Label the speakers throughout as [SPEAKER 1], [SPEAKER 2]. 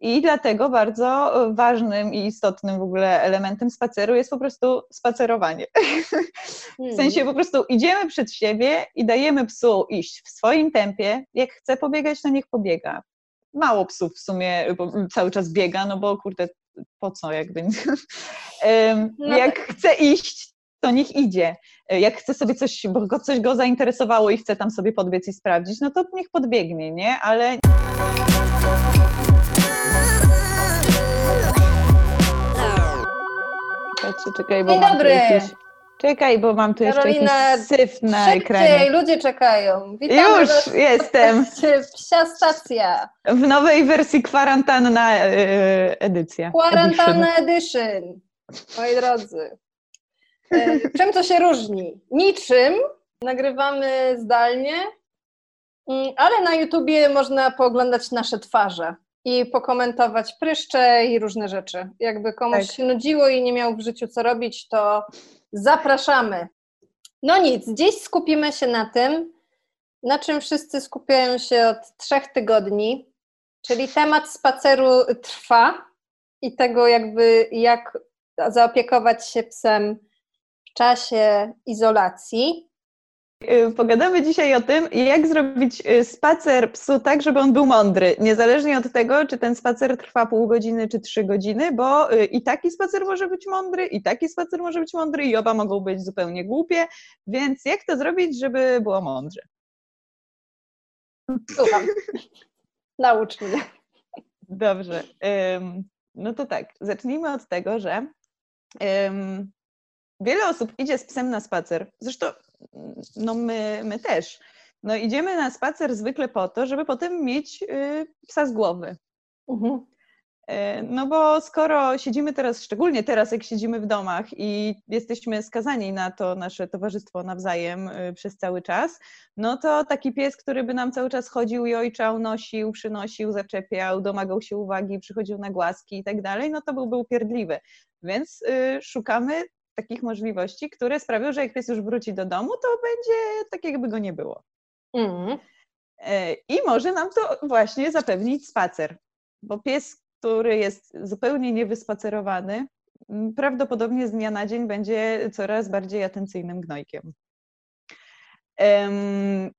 [SPEAKER 1] I dlatego bardzo ważnym i istotnym w ogóle elementem spaceru jest po prostu spacerowanie. W sensie po prostu idziemy przed siebie i dajemy psu iść w swoim tempie. Jak chce pobiegać, to niech pobiega. Mało psów w sumie cały czas biega, no bo kurde, po co jakby. No Jak tak. chce iść, to niech idzie. Jak chce sobie coś, bo coś go zainteresowało i chce tam sobie podbiec i sprawdzić, no to niech podbiegnie, nie? Ale. Czekaj, bo
[SPEAKER 2] Dzień
[SPEAKER 1] mam
[SPEAKER 2] dobry.
[SPEAKER 1] Jakieś... Czekaj, bo mam tu jeszcze
[SPEAKER 2] Karolina,
[SPEAKER 1] jakiś syf na
[SPEAKER 2] Szybciej,
[SPEAKER 1] ekranie.
[SPEAKER 2] ludzie czekają. Witamy
[SPEAKER 1] Już
[SPEAKER 2] was
[SPEAKER 1] jestem
[SPEAKER 2] Psia Stacja.
[SPEAKER 1] w nowej wersji kwarantanna e, edycja.
[SPEAKER 2] Quarantana Edition. Moi drodzy. E, Czym to się różni? Niczym. Nagrywamy zdalnie, mm, ale na YouTubie można pooglądać nasze twarze i pokomentować pryszcze i różne rzeczy. Jakby komuś
[SPEAKER 1] Tak.
[SPEAKER 2] się nudziło i nie miał w życiu co robić, to zapraszamy. No nic, dziś skupimy się na tym, na czym wszyscy skupiają się od trzech tygodni, czyli temat spaceru trwa i tego jakby jak zaopiekować się psem w czasie izolacji.
[SPEAKER 1] Y, Pogadamy dzisiaj o tym, jak zrobić y, spacer psu tak, żeby on był mądry, niezależnie od tego, czy ten spacer trwa pół godziny czy trzy godziny, bo y, i taki spacer może być mądry, i taki spacer może być mądry, i oba mogą być zupełnie głupie, więc jak to zrobić, żeby było mądrze?
[SPEAKER 2] Słucham. Naucz mnie.
[SPEAKER 1] Dobrze. No to tak, zacznijmy od tego, że wiele osób idzie z psem na spacer. Zresztą no my, my też. No idziemy na spacer zwykle po to, żeby potem mieć y, psa z głowy.
[SPEAKER 2] Mhm.
[SPEAKER 1] E, No bo skoro siedzimy teraz, szczególnie teraz, jak siedzimy w domach i jesteśmy skazani na to nasze towarzystwo nawzajem y, przez cały czas, no to taki pies, który by nam cały czas chodził i ojczał, nosił, przynosił, zaczepiał, domagał się uwagi, przychodził na głaski i tak dalej, no to byłby upierdliwy. Więc y, szukamy takich możliwości, które sprawią, że jak pies już wróci do domu, to będzie tak, jakby go nie było. E, I może nam to właśnie zapewnić spacer, bo pies, który jest zupełnie niewyspacerowany, prawdopodobnie z dnia na dzień będzie coraz bardziej atencyjnym gnojkiem. Em,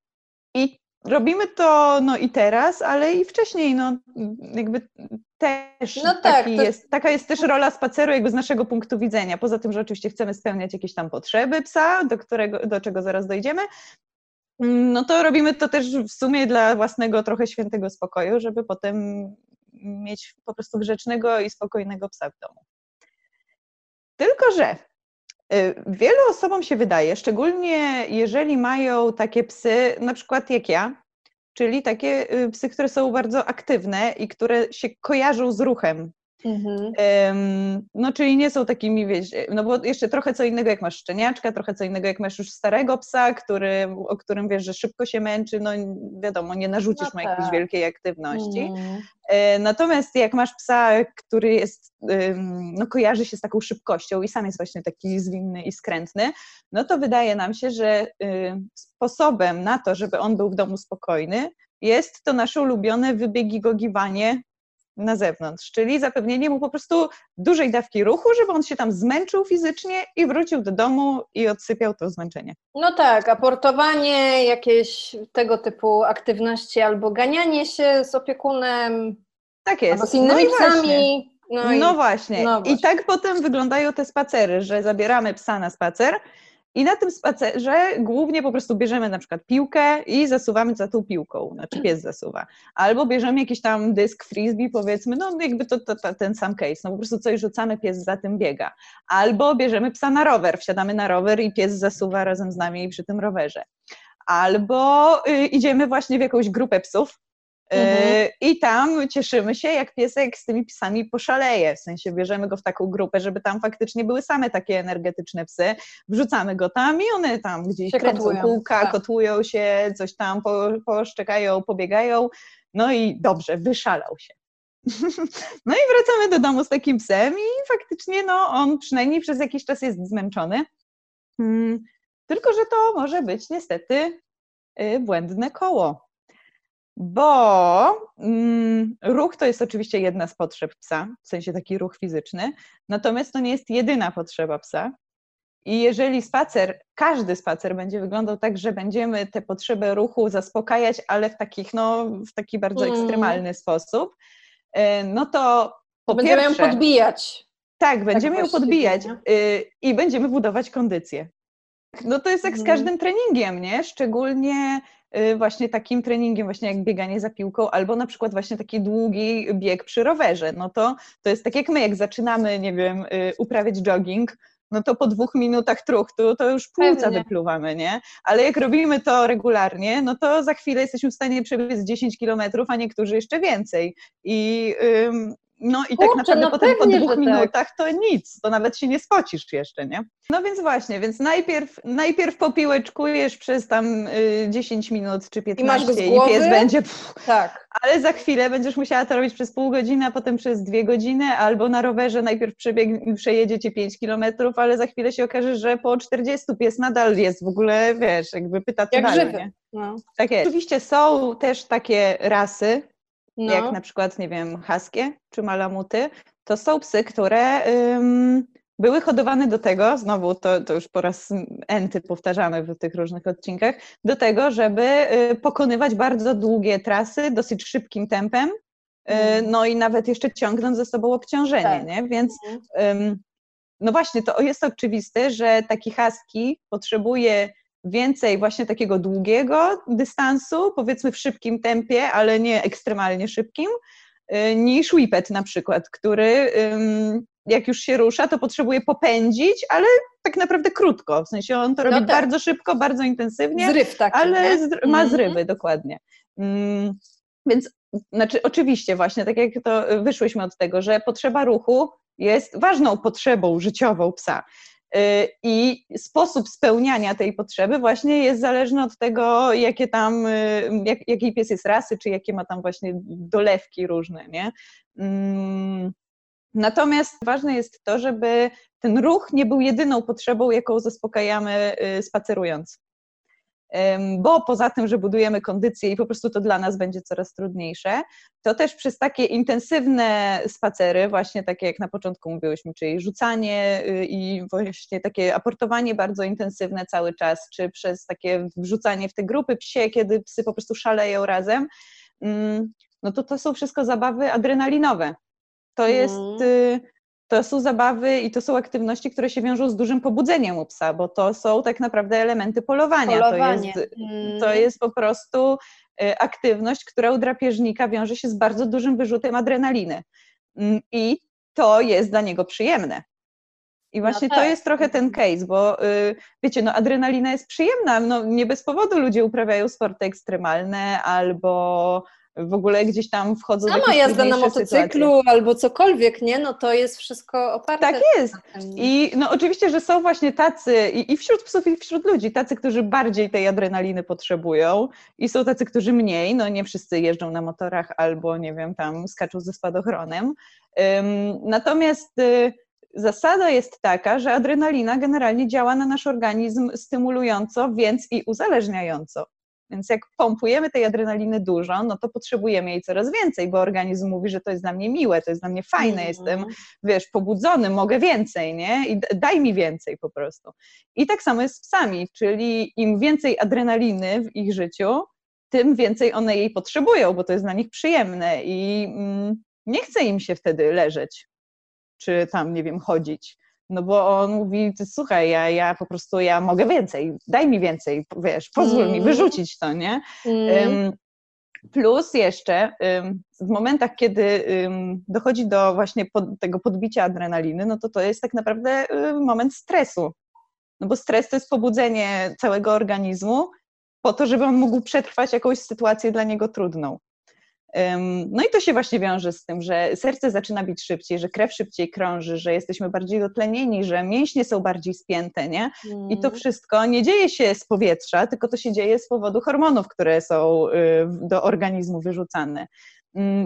[SPEAKER 1] I robimy to no i teraz, ale i wcześniej, no jakby też
[SPEAKER 2] No tak, to-
[SPEAKER 1] jest, taka jest też rola spaceru jakby z naszego punktu widzenia. Poza tym, że oczywiście chcemy spełniać jakieś tam potrzeby psa, do, którego, do czego zaraz dojdziemy, no to robimy to też w sumie dla własnego trochę świętego spokoju, żeby potem mieć po prostu grzecznego i spokojnego psa w domu. Tylko, że wielu osobom się wydaje, szczególnie jeżeli mają takie psy, na przykład jak ja, czyli takie y, psy, które są bardzo aktywne i które się kojarzą z ruchem,
[SPEAKER 2] Mhm.
[SPEAKER 1] Em, No, czyli nie są takimi, wiesz, no bo jeszcze trochę co innego jak masz szczeniaczka, trochę co innego jak masz już starego psa, który, o którym wiesz, że szybko się męczy, no wiadomo, nie narzucisz
[SPEAKER 2] No
[SPEAKER 1] mu jakiejś
[SPEAKER 2] tak.
[SPEAKER 1] wielkiej aktywności.
[SPEAKER 2] Mhm.
[SPEAKER 1] E, Natomiast jak masz psa, który jest, ym, no kojarzy się z taką szybkością i sam jest właśnie taki zwinny i skrętny, no to wydaje nam się, że y, sposobem na to, żeby on był w domu spokojny, jest to nasze ulubione wybiegigogiwanie na zewnątrz, czyli zapewnienie mu po prostu dużej dawki ruchu, żeby on się tam zmęczył fizycznie i wrócił do domu i odsypiał to zmęczenie.
[SPEAKER 2] No tak, aportowanie, jakieś tego typu aktywności albo ganianie się z opiekunem,
[SPEAKER 1] Tak jest.
[SPEAKER 2] albo z innymi
[SPEAKER 1] no i
[SPEAKER 2] psami. No, i,
[SPEAKER 1] No właśnie.
[SPEAKER 2] no
[SPEAKER 1] I
[SPEAKER 2] właśnie.
[SPEAKER 1] tak potem wyglądają te spacery, że zabieramy psa na spacer i na tym spacerze głównie po prostu bierzemy na przykład piłkę i zasuwamy za tą piłką, znaczy pies zasuwa. Albo bierzemy jakiś tam dysk frisbee, powiedzmy, no jakby to, to, to ten sam case, no po prostu coś rzucamy, pies za tym biega. Albo bierzemy psa na rower, wsiadamy na rower i pies zasuwa razem z nami przy tym rowerze. Albo y, idziemy właśnie w jakąś grupę psów,
[SPEAKER 2] Mhm.
[SPEAKER 1] Yy, I tam cieszymy się, jak piesek z tymi psami poszaleje. W sensie bierzemy go w taką grupę, żeby tam faktycznie były same takie energetyczne psy. Wrzucamy go tam i one tam gdzieś
[SPEAKER 2] Się
[SPEAKER 1] kręcą
[SPEAKER 2] kotłują,
[SPEAKER 1] kółka,
[SPEAKER 2] tak.
[SPEAKER 1] kotłują się, coś tam po, poszczekają, pobiegają. No i dobrze, wyszalał się. No i wracamy do domu z takim psem i faktycznie no, on przynajmniej przez jakiś czas jest zmęczony. Mm, Tylko, że to może być niestety y, błędne koło. Bo mm, ruch to jest oczywiście jedna z potrzeb psa, w sensie taki ruch fizyczny, natomiast to nie jest jedyna potrzeba psa. I jeżeli spacer, każdy spacer będzie wyglądał tak, że będziemy tę potrzebę ruchu zaspokajać, ale w, takich, no, w taki bardzo mm. ekstremalny sposób, e, no to po
[SPEAKER 2] będziemy
[SPEAKER 1] pierwsze,
[SPEAKER 2] ją podbijać.
[SPEAKER 1] Tak, będziemy tak ją podbijać y, i będziemy budować kondycję. No to jest jak z mhm. każdym treningiem, nie? Szczególnie właśnie takim treningiem właśnie jak bieganie za piłką albo na przykład właśnie taki długi bieg przy rowerze. No to, to jest tak jak my, jak zaczynamy, nie wiem, y, uprawiać jogging, no to po dwóch minutach truchtu to już płuca Pewnie. wypluwamy, nie? Ale jak robimy to regularnie, no to za chwilę jesteśmy w stanie przebiec 10 kilometrów, a niektórzy jeszcze więcej. I ym, no i tak naprawdę no potem po dwóch tak. minutach tak. to nic, to nawet się nie spocisz jeszcze, nie? No więc właśnie, więc najpierw, najpierw popiłeczkujesz przez tam y, 10 minut czy 15 i, i pies będzie... Pff, tak. Ale za chwilę będziesz musiała to robić przez pół godziny, a potem przez dwie godziny, albo na rowerze najpierw przebieg, przejedziecie 5 kilometrów, ale za chwilę się okaże, że po 40 pies nadal jest w ogóle, wiesz, jakby pyta
[SPEAKER 2] Jak
[SPEAKER 1] dalej,
[SPEAKER 2] żywy. No.
[SPEAKER 1] Tak jest. Oczywiście są też takie rasy, no. jak na przykład, nie wiem, haskie czy malamuty, to są psy, które ym, były hodowane do tego, znowu to, to już po raz enty powtarzamy w tych różnych odcinkach, do tego, żeby y, pokonywać bardzo długie trasy dosyć szybkim tempem, y, mm. no i nawet jeszcze ciągnąć ze sobą obciążenie, tak. nie? Więc ym, no właśnie, to jest oczywiste, że taki husky potrzebuje więcej właśnie takiego długiego dystansu, powiedzmy w szybkim tempie, ale nie ekstremalnie szybkim, y, niż Whippet na przykład, który jak już się rusza, to potrzebuje popędzić, ale tak naprawdę krótko, w sensie on to robi no tak. bardzo szybko, bardzo intensywnie,
[SPEAKER 2] Zryw taki,
[SPEAKER 1] ale zr ma mhm. zrywy, dokładnie. Mm, więc znaczy, oczywiście właśnie, tak jak to wyszłyśmy od tego, że potrzeba ruchu jest ważną potrzebą życiową psa. Y, I sposób spełniania tej potrzeby właśnie jest zależny od tego, jakie tam, y, jak, jaki pies jest rasy, czy jakie ma tam właśnie dolewki różne, nie? Mm, natomiast ważne jest to, żeby ten ruch nie był jedyną potrzebą, jaką zaspokajamy y, spacerując bo poza tym, że budujemy kondycję i po prostu to dla nas będzie coraz trudniejsze, to też przez takie intensywne spacery, właśnie takie jak na początku mówiłyśmy, czyli rzucanie y, i właśnie takie aportowanie bardzo intensywne cały czas, czy przez takie wrzucanie w te grupy psie, kiedy psy po prostu szaleją razem, mm, no to to są wszystko zabawy adrenalinowe. To jest mm to są zabawy i to są aktywności, które się wiążą z dużym pobudzeniem u psa, bo to są tak naprawdę elementy polowania.
[SPEAKER 2] Polowanie.
[SPEAKER 1] To, jest, mm. to jest po prostu y, aktywność, która u drapieżnika wiąże się z bardzo dużym wyrzutem adrenaliny. Mm, I to jest dla niego przyjemne. I właśnie no tak. to jest trochę ten case, bo y, wiecie, no adrenalina jest przyjemna, no nie bez powodu ludzie uprawiają sporty ekstremalne albo w ogóle gdzieś tam wchodzą
[SPEAKER 2] Sama jazda na motocyklu sytuacje. albo cokolwiek, nie? No to jest wszystko oparte.
[SPEAKER 1] Tak jest. I no oczywiście, że są właśnie tacy i, i wśród psów i wśród ludzi, tacy, którzy bardziej tej adrenaliny potrzebują i są tacy, którzy mniej, no nie wszyscy jeżdżą na motorach albo nie wiem, tam skaczą ze spadochronem. Um, natomiast y, zasada jest taka, że adrenalina generalnie działa na nasz organizm stymulująco, więc i uzależniająco. Więc jak pompujemy tej adrenaliny dużo, no to potrzebujemy jej coraz więcej, bo organizm mówi, że to jest dla mnie miłe, to jest dla mnie fajne, mm. jestem, wiesz, pobudzony, mogę więcej, nie? I daj mi więcej po prostu. I tak samo jest z psami, czyli im więcej adrenaliny w ich życiu, tym więcej one jej potrzebują, bo to jest dla nich przyjemne i mm, nie chce im się wtedy leżeć, czy tam, nie wiem, chodzić no bo on mówi, słuchaj, ja, ja po prostu, ja mogę więcej, daj mi więcej, wiesz, pozwól mm. mi wyrzucić to, nie? Mm. Plus jeszcze w momentach, kiedy dochodzi do właśnie pod, tego podbicia adrenaliny, no to to jest tak naprawdę moment stresu, no bo stres to jest pobudzenie całego organizmu po to, żeby on mógł przetrwać jakąś sytuację dla niego trudną. No i to się właśnie wiąże z tym, że serce zaczyna bić szybciej, że krew szybciej krąży, że jesteśmy bardziej dotlenieni, że mięśnie są bardziej spięte, nie? I to mm. wszystko nie dzieje się z powietrza, tylko to się dzieje z powodu hormonów, które są y, do organizmu wyrzucane.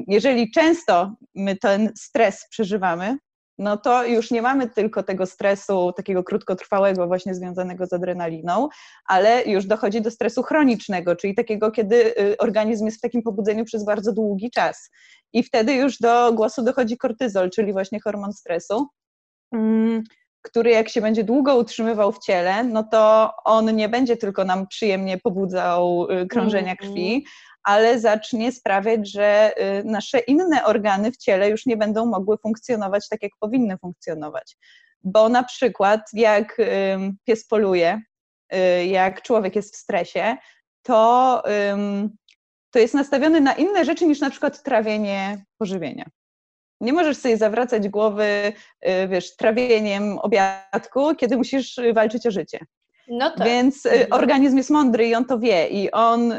[SPEAKER 1] Jeżeli często my ten stres przeżywamy, no to już nie mamy tylko tego stresu takiego krótkotrwałego, właśnie związanego z adrenaliną, ale już dochodzi do stresu chronicznego, czyli takiego, kiedy y, organizm jest w takim pobudzeniu przez bardzo długi czas. I wtedy już do głosu dochodzi kortyzol, czyli właśnie hormon stresu. Mm, który jak się będzie długo utrzymywał w ciele, no to on nie będzie tylko nam przyjemnie pobudzał y, krążenia mhm. krwi, ale zacznie sprawiać, że y, nasze inne organy w ciele już nie będą mogły funkcjonować tak, jak powinny funkcjonować. Bo na przykład, jak pies poluje, y, jak człowiek jest w stresie, to, to jest nastawiony na inne rzeczy niż na przykład trawienie pożywienia. Nie możesz sobie zawracać głowy, y, wiesz, trawieniem obiadku, kiedy musisz walczyć o życie. No tak. Więc mhm. organizm jest mądry i on to wie i on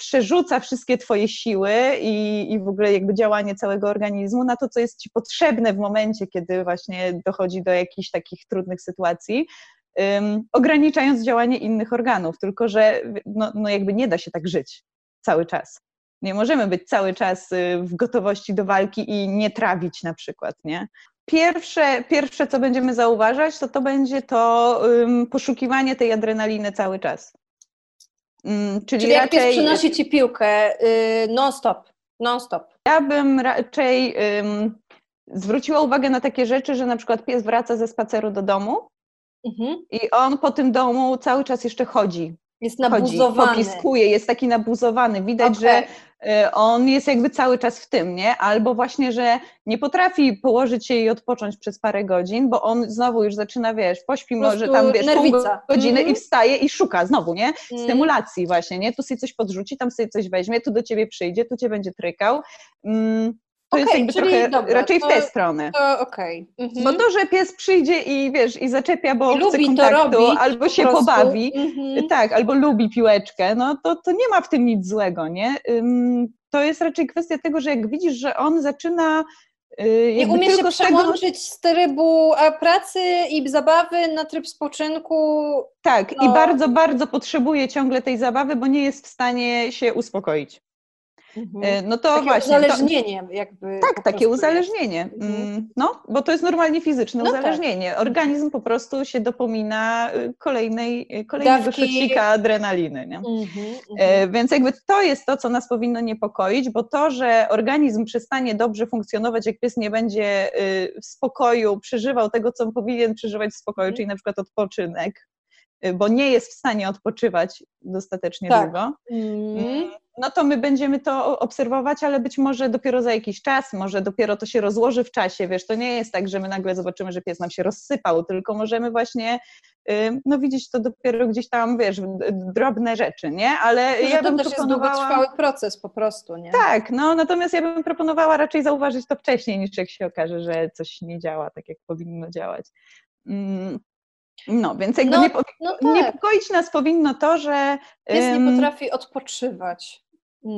[SPEAKER 1] przerzuca wszystkie twoje siły i, i w ogóle jakby działanie całego organizmu na to, co jest ci potrzebne w momencie, kiedy właśnie dochodzi do jakichś takich trudnych sytuacji, um, ograniczając działanie innych organów, tylko że no, no jakby nie da się tak żyć cały czas. Nie możemy być cały czas y, w gotowości do walki i nie trawić na przykład, nie? Pierwsze, pierwsze co będziemy zauważać, to to będzie to um, poszukiwanie tej adrenaliny cały czas.
[SPEAKER 2] Mm, czyli, czyli raczej... jak pies przynosi ci piłkę yy, non-stop, non-stop.
[SPEAKER 1] Ja bym raczej zwróciła uwagę na takie rzeczy, że na przykład pies wraca ze spaceru do domu mhm. i on po tym domu cały czas jeszcze chodzi.
[SPEAKER 2] Jest nabuzowany.
[SPEAKER 1] Chodzi, popiskuje, jest taki nabuzowany. Widać, okay. że Y, on jest jakby cały czas w tym, nie? Albo właśnie, że nie potrafi położyć się i odpocząć przez parę godzin, bo on znowu już zaczyna, wiesz, pośpi może tam, wiesz, pół godziny mm. i wstaje i szuka znowu, nie? Mm. Stymulacji właśnie, nie? Tu sobie coś podrzuci, tam sobie coś weźmie, tu do ciebie przyjdzie, tu cię będzie trykał. Mm, to okay, jest jakby trochę dobra, raczej to, w tę stronę.
[SPEAKER 2] To okay.
[SPEAKER 1] mhm. Bo to, że pies przyjdzie i wiesz, i zaczepia, bo I chce kontaktu, albo się prostu. pobawi, mhm. tak, albo lubi piłeczkę, no to, to nie ma w tym nic złego, nie? To jest raczej kwestia tego, że jak widzisz, że on zaczyna
[SPEAKER 2] y, nie umie się przełączyć tego... z trybu pracy i zabawy na tryb spoczynku.
[SPEAKER 1] Tak, no. i bardzo, bardzo potrzebuje ciągle tej zabawy, bo nie jest w stanie się uspokoić.
[SPEAKER 2] Mhm. E, no to takie właśnie. Uzależnienie, to, jakby.
[SPEAKER 1] Tak, takie uzależnienie. Mhm. Mm, no, bo to jest normalnie fizyczne no tak. uzależnienie. Tak. Organizm po prostu się dopomina y, kolejnej, y, kolejnego Dawki... szocika adrenaliny. Nie? Mhm, e, więc jakby to jest to, co nas powinno niepokoić, bo to, że organizm przestanie dobrze funkcjonować, jak pies nie będzie y, w spokoju przeżywał tego, co powinien przeżywać w spokoju, mhm. czyli na przykład odpoczynek, bo nie jest w stanie odpoczywać dostatecznie tak. długo, mm no to my będziemy to obserwować, ale być może dopiero za jakiś czas, może dopiero to się rozłoży w czasie, wiesz, to nie jest tak, że my nagle zobaczymy, że pies nam się rozsypał, tylko możemy właśnie no widzieć to dopiero gdzieś tam, wiesz, drobne rzeczy, nie? Ale
[SPEAKER 2] to, ja bym to też proponowała... jest długotrwały proces po prostu, nie?
[SPEAKER 1] Tak, no natomiast ja bym proponowała raczej zauważyć to wcześniej, niż jak się okaże, że coś nie działa tak, jak powinno działać. Mm, no, więc jakby no, niepo... no tak. niepokoić nas powinno to, że...
[SPEAKER 2] Pies nie potrafi odpoczywać.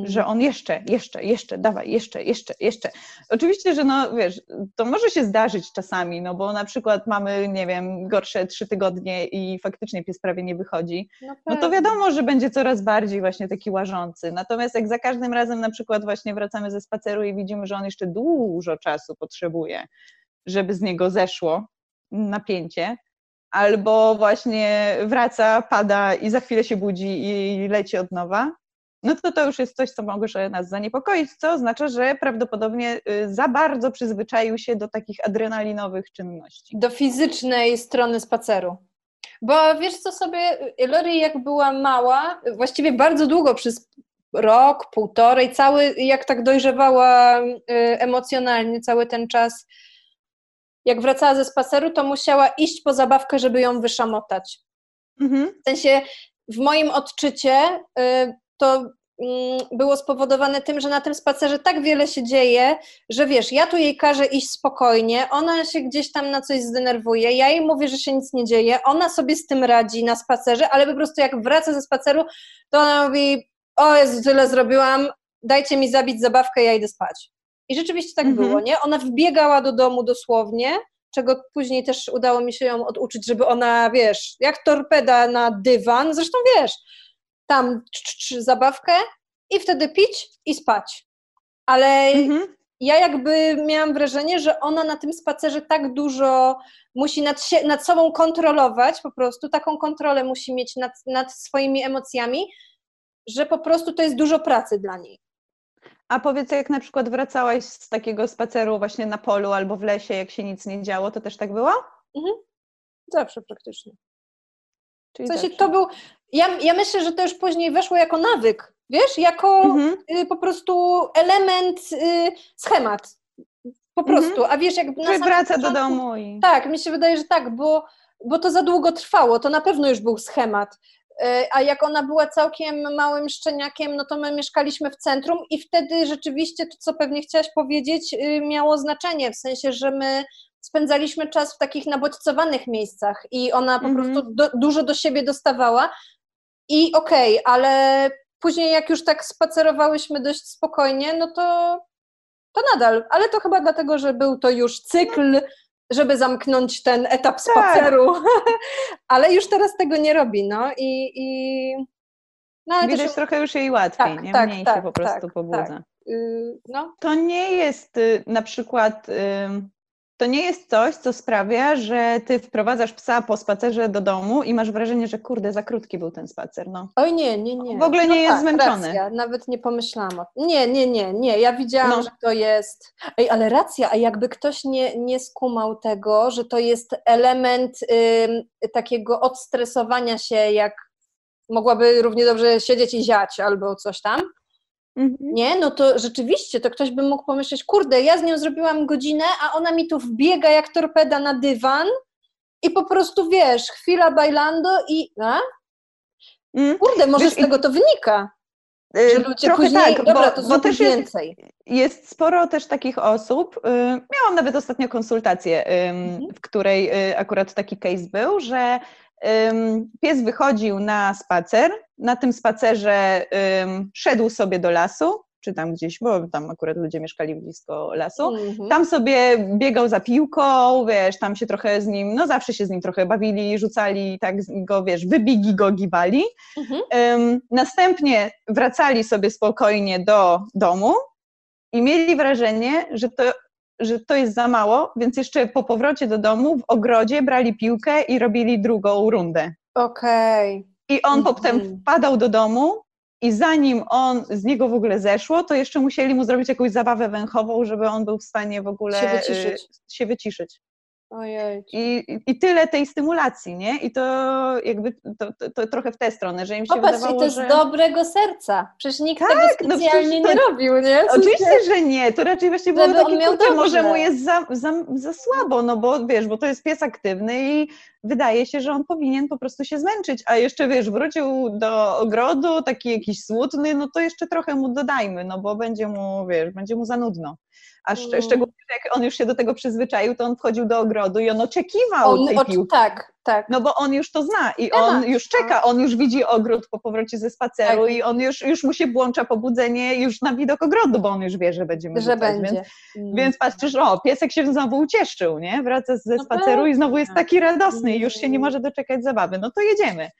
[SPEAKER 1] Że on jeszcze, jeszcze, jeszcze, dawaj, jeszcze, jeszcze, jeszcze. Oczywiście, że no wiesz, to może się zdarzyć czasami, no bo na przykład mamy, nie wiem, gorsze trzy tygodnie i faktycznie pies prawie nie wychodzi, no, no to wiadomo, że będzie coraz bardziej właśnie taki łażący. Natomiast jak za każdym razem na przykład właśnie wracamy ze spaceru i widzimy, że on jeszcze dużo czasu potrzebuje, żeby z niego zeszło napięcie, albo właśnie wraca, pada i za chwilę się budzi i leci od nowa, no to to już jest coś, co może nas zaniepokoić, co oznacza, że prawdopodobnie y, za bardzo przyzwyczaił się do takich adrenalinowych czynności.
[SPEAKER 2] Do fizycznej strony spaceru. Bo wiesz co sobie, Lori jak była mała, właściwie bardzo długo, przez rok, półtorej, cały, jak tak dojrzewała y, emocjonalnie cały ten czas, jak wracała ze spaceru, to musiała iść po zabawkę, żeby ją wyszamotać. Mhm. W sensie, w moim odczycie y, to mm, było spowodowane tym, że na tym spacerze tak wiele się dzieje, że wiesz, ja tu jej każę iść spokojnie, ona się gdzieś tam na coś zdenerwuje, ja jej mówię, że się nic nie dzieje, ona sobie z tym radzi na spacerze, ale po prostu jak wraca ze spaceru, to ona mówi, o Jezu, tyle zrobiłam, dajcie mi zabić zabawkę, ja idę spać. I rzeczywiście tak mhm. było, nie? Ona wbiegała do domu dosłownie, czego później też udało mi się ją oduczyć, żeby ona, wiesz, jak torpeda na dywan, zresztą wiesz, tam zabawkę i wtedy pić i spać. Ale mhm. ja jakby miałam wrażenie, że ona na tym spacerze tak dużo musi nad, się, nad sobą kontrolować, po prostu taką kontrolę musi mieć nad, nad swoimi emocjami, że po prostu to jest dużo pracy dla niej.
[SPEAKER 1] A powiedz, jak na przykład wracałaś z takiego spaceru właśnie na polu albo w lesie, jak się nic nie działo, to też tak było?
[SPEAKER 2] Mhm. Zawsze praktycznie.
[SPEAKER 1] Czyli
[SPEAKER 2] w sensie to był. Ja, ja myślę, że to już później weszło jako nawyk, wiesz, jako
[SPEAKER 1] Mhm.
[SPEAKER 2] y, po prostu element, y, schemat. Po
[SPEAKER 1] Mhm.
[SPEAKER 2] prostu. A wiesz, jak na
[SPEAKER 1] wraca do domu i...
[SPEAKER 2] Tak, mi się wydaje, że tak, bo, bo to za długo trwało. To na pewno już był schemat. E, A jak ona była całkiem małym szczeniakiem, no to my mieszkaliśmy w centrum i wtedy rzeczywiście to, co pewnie chciałaś powiedzieć, y, miało znaczenie, w sensie, że my spędzaliśmy czas w takich nabodźcowanych miejscach i ona po
[SPEAKER 1] Mhm.
[SPEAKER 2] prostu do, dużo do siebie dostawała i okej, ale później jak już tak spacerowałyśmy dość spokojnie, no to, to nadal, ale to chyba dlatego, że był to już cykl, żeby zamknąć ten etap spaceru, ale już teraz tego nie robi, no i, i no ale
[SPEAKER 1] Widać
[SPEAKER 2] też,
[SPEAKER 1] trochę już jej łatwiej,
[SPEAKER 2] Tak,
[SPEAKER 1] nie?
[SPEAKER 2] tak,
[SPEAKER 1] Mniej się
[SPEAKER 2] tak,
[SPEAKER 1] po prostu
[SPEAKER 2] tak,
[SPEAKER 1] pobudza.
[SPEAKER 2] y, no,
[SPEAKER 1] To nie jest y, na przykład, to nie jest coś, co sprawia, że ty wprowadzasz psa po spacerze do domu i masz wrażenie, że kurde, za krótki był ten spacer, no.
[SPEAKER 2] oj nie, nie, nie.
[SPEAKER 1] W ogóle nie
[SPEAKER 2] no
[SPEAKER 1] jest
[SPEAKER 2] tak,
[SPEAKER 1] zmęczony.
[SPEAKER 2] Racja, nawet nie pomyślałam o Nie, nie, nie, nie, ja widziałam,
[SPEAKER 1] No.
[SPEAKER 2] że to jest, ej, ale racja, a jakby ktoś nie, nie skumał tego, że to jest element ym, takiego odstresowania się, jak mogłaby równie dobrze siedzieć i ziać albo coś tam,
[SPEAKER 1] Mhm.
[SPEAKER 2] Nie, no to rzeczywiście, to ktoś by mógł pomyśleć, kurde, ja z nią zrobiłam godzinę, a ona mi tu wbiega jak torpeda na dywan i po prostu, wiesz, chwila bailando i... A?
[SPEAKER 1] Mm.
[SPEAKER 2] Kurde, może
[SPEAKER 1] Wiesz,
[SPEAKER 2] z tego to wynika,
[SPEAKER 1] Y,
[SPEAKER 2] że ludzie
[SPEAKER 1] Trochę
[SPEAKER 2] później,
[SPEAKER 1] tak,
[SPEAKER 2] dobra,
[SPEAKER 1] bo,
[SPEAKER 2] to
[SPEAKER 1] bo też jest,
[SPEAKER 2] więcej.
[SPEAKER 1] jest sporo też takich osób. y, Miałam nawet ostatnio konsultację,
[SPEAKER 2] Mhm.
[SPEAKER 1] w której y, akurat taki case był, że pies wychodził na spacer. Na tym spacerze szedł sobie do lasu, czy tam gdzieś, bo tam akurat ludzie mieszkali blisko lasu.
[SPEAKER 2] Mhm.
[SPEAKER 1] Tam sobie biegał za piłką, wiesz, tam się trochę z nim, no zawsze się z nim trochę bawili, rzucali, tak go, wiesz, wybigi go giwali.
[SPEAKER 2] Mhm.
[SPEAKER 1] Ym, następnie wracali sobie spokojnie do domu i mieli wrażenie, że to, że to jest za mało, więc jeszcze po powrocie do domu w ogrodzie brali piłkę i robili drugą rundę.
[SPEAKER 2] Okej.
[SPEAKER 1] I on
[SPEAKER 2] Mhm.
[SPEAKER 1] potem wpadał do domu i zanim on z niego w ogóle zeszło, to jeszcze musieli mu zrobić jakąś zabawę węchową, żeby on był w stanie w ogóle
[SPEAKER 2] Się
[SPEAKER 1] y,
[SPEAKER 2] wyciszyć.
[SPEAKER 1] się wyciszyć.
[SPEAKER 2] Ojej.
[SPEAKER 1] I, i- I tyle tej stymulacji, nie? I to jakby to, to, to trochę w tę stronę, że im się
[SPEAKER 2] Popatrz, i
[SPEAKER 1] wydawało,
[SPEAKER 2] to z
[SPEAKER 1] że...
[SPEAKER 2] dobrego serca. Przecież nikt
[SPEAKER 1] Tak,
[SPEAKER 2] tego
[SPEAKER 1] no
[SPEAKER 2] specjalnie
[SPEAKER 1] przecież to-
[SPEAKER 2] nie robił, nie? W sensie-
[SPEAKER 1] Oczywiście, że nie. To raczej właśnie było takie, kurczę, może mu jest za, za, za słabo, no bo wiesz, bo to jest pies aktywny i wydaje się, że on powinien po prostu się zmęczyć, a jeszcze wiesz, wrócił do ogrodu, taki jakiś smutny, no to jeszcze trochę mu dodajmy, no bo będzie mu, wiesz, będzie mu za nudno. A szcz-
[SPEAKER 2] Mm.
[SPEAKER 1] szczególnie, jak on już się do tego przyzwyczaił, to on wchodził do ogrodu i on oczekiwał
[SPEAKER 2] On,
[SPEAKER 1] tej piłki.
[SPEAKER 2] tak, tak.
[SPEAKER 1] No bo on już to zna i
[SPEAKER 2] Temat,
[SPEAKER 1] on już czeka, on już widzi ogród po powrocie ze spaceru
[SPEAKER 2] Tak.
[SPEAKER 1] i on już, już mu się włącza pobudzenie już na widok ogrodu, bo on już wie, że będziemy
[SPEAKER 2] że
[SPEAKER 1] rzucać,
[SPEAKER 2] będzie.
[SPEAKER 1] Więc,
[SPEAKER 2] Mm.
[SPEAKER 1] więc patrzysz, o, piesek się znowu ucieszył, nie? Wraca ze
[SPEAKER 2] No
[SPEAKER 1] spaceru i znowu jest
[SPEAKER 2] tak.
[SPEAKER 1] taki radosny i już się nie
[SPEAKER 2] Mm.
[SPEAKER 1] może doczekać zabawy. No to jedziemy.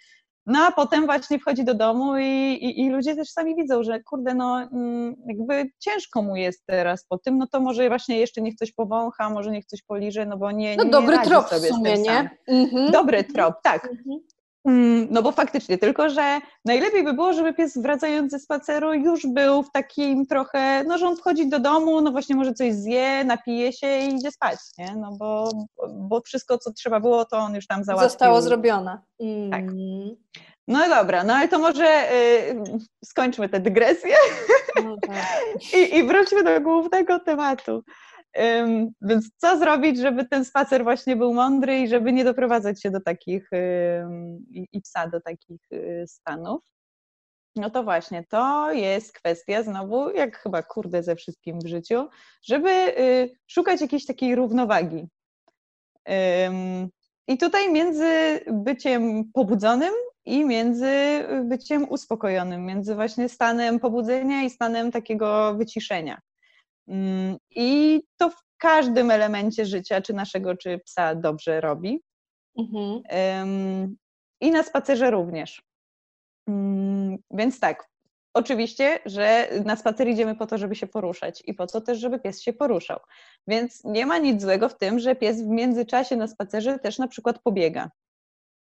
[SPEAKER 1] No a potem właśnie wchodzi do domu i, i, i ludzie też sami widzą, że kurde, no mm, jakby ciężko mu jest teraz po tym, no to może właśnie jeszcze niech coś powącha, może niech coś poliże, no bo nie,
[SPEAKER 2] No
[SPEAKER 1] nie
[SPEAKER 2] dobry
[SPEAKER 1] radzi
[SPEAKER 2] trop w
[SPEAKER 1] sobie z
[SPEAKER 2] sumie, nie? Mhm.
[SPEAKER 1] Dobry trop, tak.
[SPEAKER 2] Mhm.
[SPEAKER 1] Mm, No bo faktycznie, tylko że najlepiej by było, żeby pies wracając ze spaceru już był w takim trochę, no że on wchodzi do domu, no właśnie może coś zje, napije się i idzie spać, nie? No bo, bo wszystko, co trzeba było, to on już tam załatwił.
[SPEAKER 2] Zostało zrobione.
[SPEAKER 1] Tak.
[SPEAKER 2] Mm.
[SPEAKER 1] No dobra, no ale to może y, skończmy tę dygresję
[SPEAKER 2] No tak.
[SPEAKER 1] i, i wróćmy do głównego tematu. Więc co zrobić, żeby ten spacer właśnie był mądry i żeby nie doprowadzać się do takich i, psa do takich y, stanów? No to właśnie, to jest kwestia znowu, jak chyba kurde ze wszystkim w życiu, żeby y, szukać jakiejś takiej równowagi. I tutaj między byciem pobudzonym i między byciem uspokojonym, między właśnie stanem pobudzenia i stanem takiego wyciszenia. Mm, I to w każdym elemencie życia, czy naszego, czy psa, dobrze robi.
[SPEAKER 2] Mhm.
[SPEAKER 1] I na spacerze również. Mm, Więc tak, oczywiście, że na spacer idziemy po to, żeby się poruszać i po to też, żeby pies się poruszał. Więc nie ma nic złego w tym, że pies w międzyczasie na spacerze też na przykład pobiega.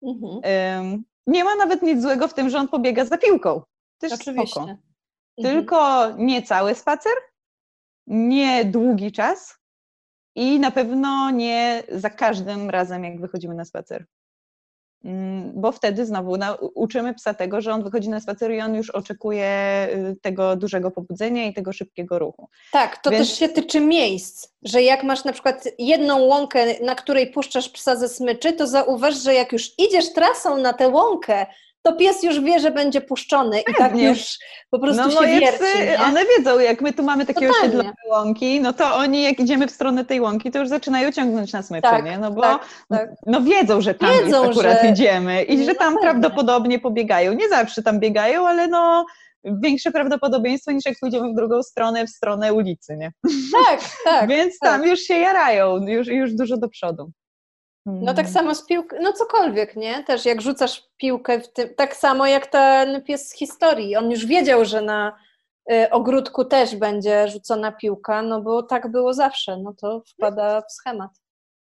[SPEAKER 1] Mhm. Nie ma nawet nic złego w tym, że on pobiega za piłką. Też Oczywiście. Spoko. Mhm. Tylko nie cały spacer, nie długi czas i na pewno nie za każdym razem, jak wychodzimy na spacer. Mm, bo wtedy znowu uczymy psa tego, że on wychodzi na spacer i on już oczekuje y, tego dużego pobudzenia i tego szybkiego ruchu.
[SPEAKER 2] Tak, to Więc... też się tyczy miejsc, że jak masz na przykład jedną łąkę, na której puszczasz psa ze smyczy, to zauważ, że jak już idziesz trasą na tę łąkę, to pies już wie, że będzie puszczony i tak już po prostu no, się wierci. Psy,
[SPEAKER 1] one wiedzą, jak my tu mamy takiego osiedlowe łąki, no to oni jak idziemy w stronę tej łąki, to już zaczynają ciągnąć na smyczy, tak, nie? No bo tak, tak. no wiedzą, że tam wiedzą, akurat że... idziemy i że tam no prawdopodobnie pobiegają. Nie zawsze tam biegają, ale no większe prawdopodobieństwo niż jak pójdziemy w drugą stronę, w stronę ulicy, nie?
[SPEAKER 2] Tak, tak.
[SPEAKER 1] Więc tam tak. już się jarają, już, już dużo do przodu.
[SPEAKER 2] No tak mm. samo z piłką, no cokolwiek, nie? Też jak rzucasz piłkę w tym, tak samo jak ten pies z historii. On już wiedział, że na y, ogródku też będzie rzucona piłka, no bo tak było zawsze, no to wpada w schemat.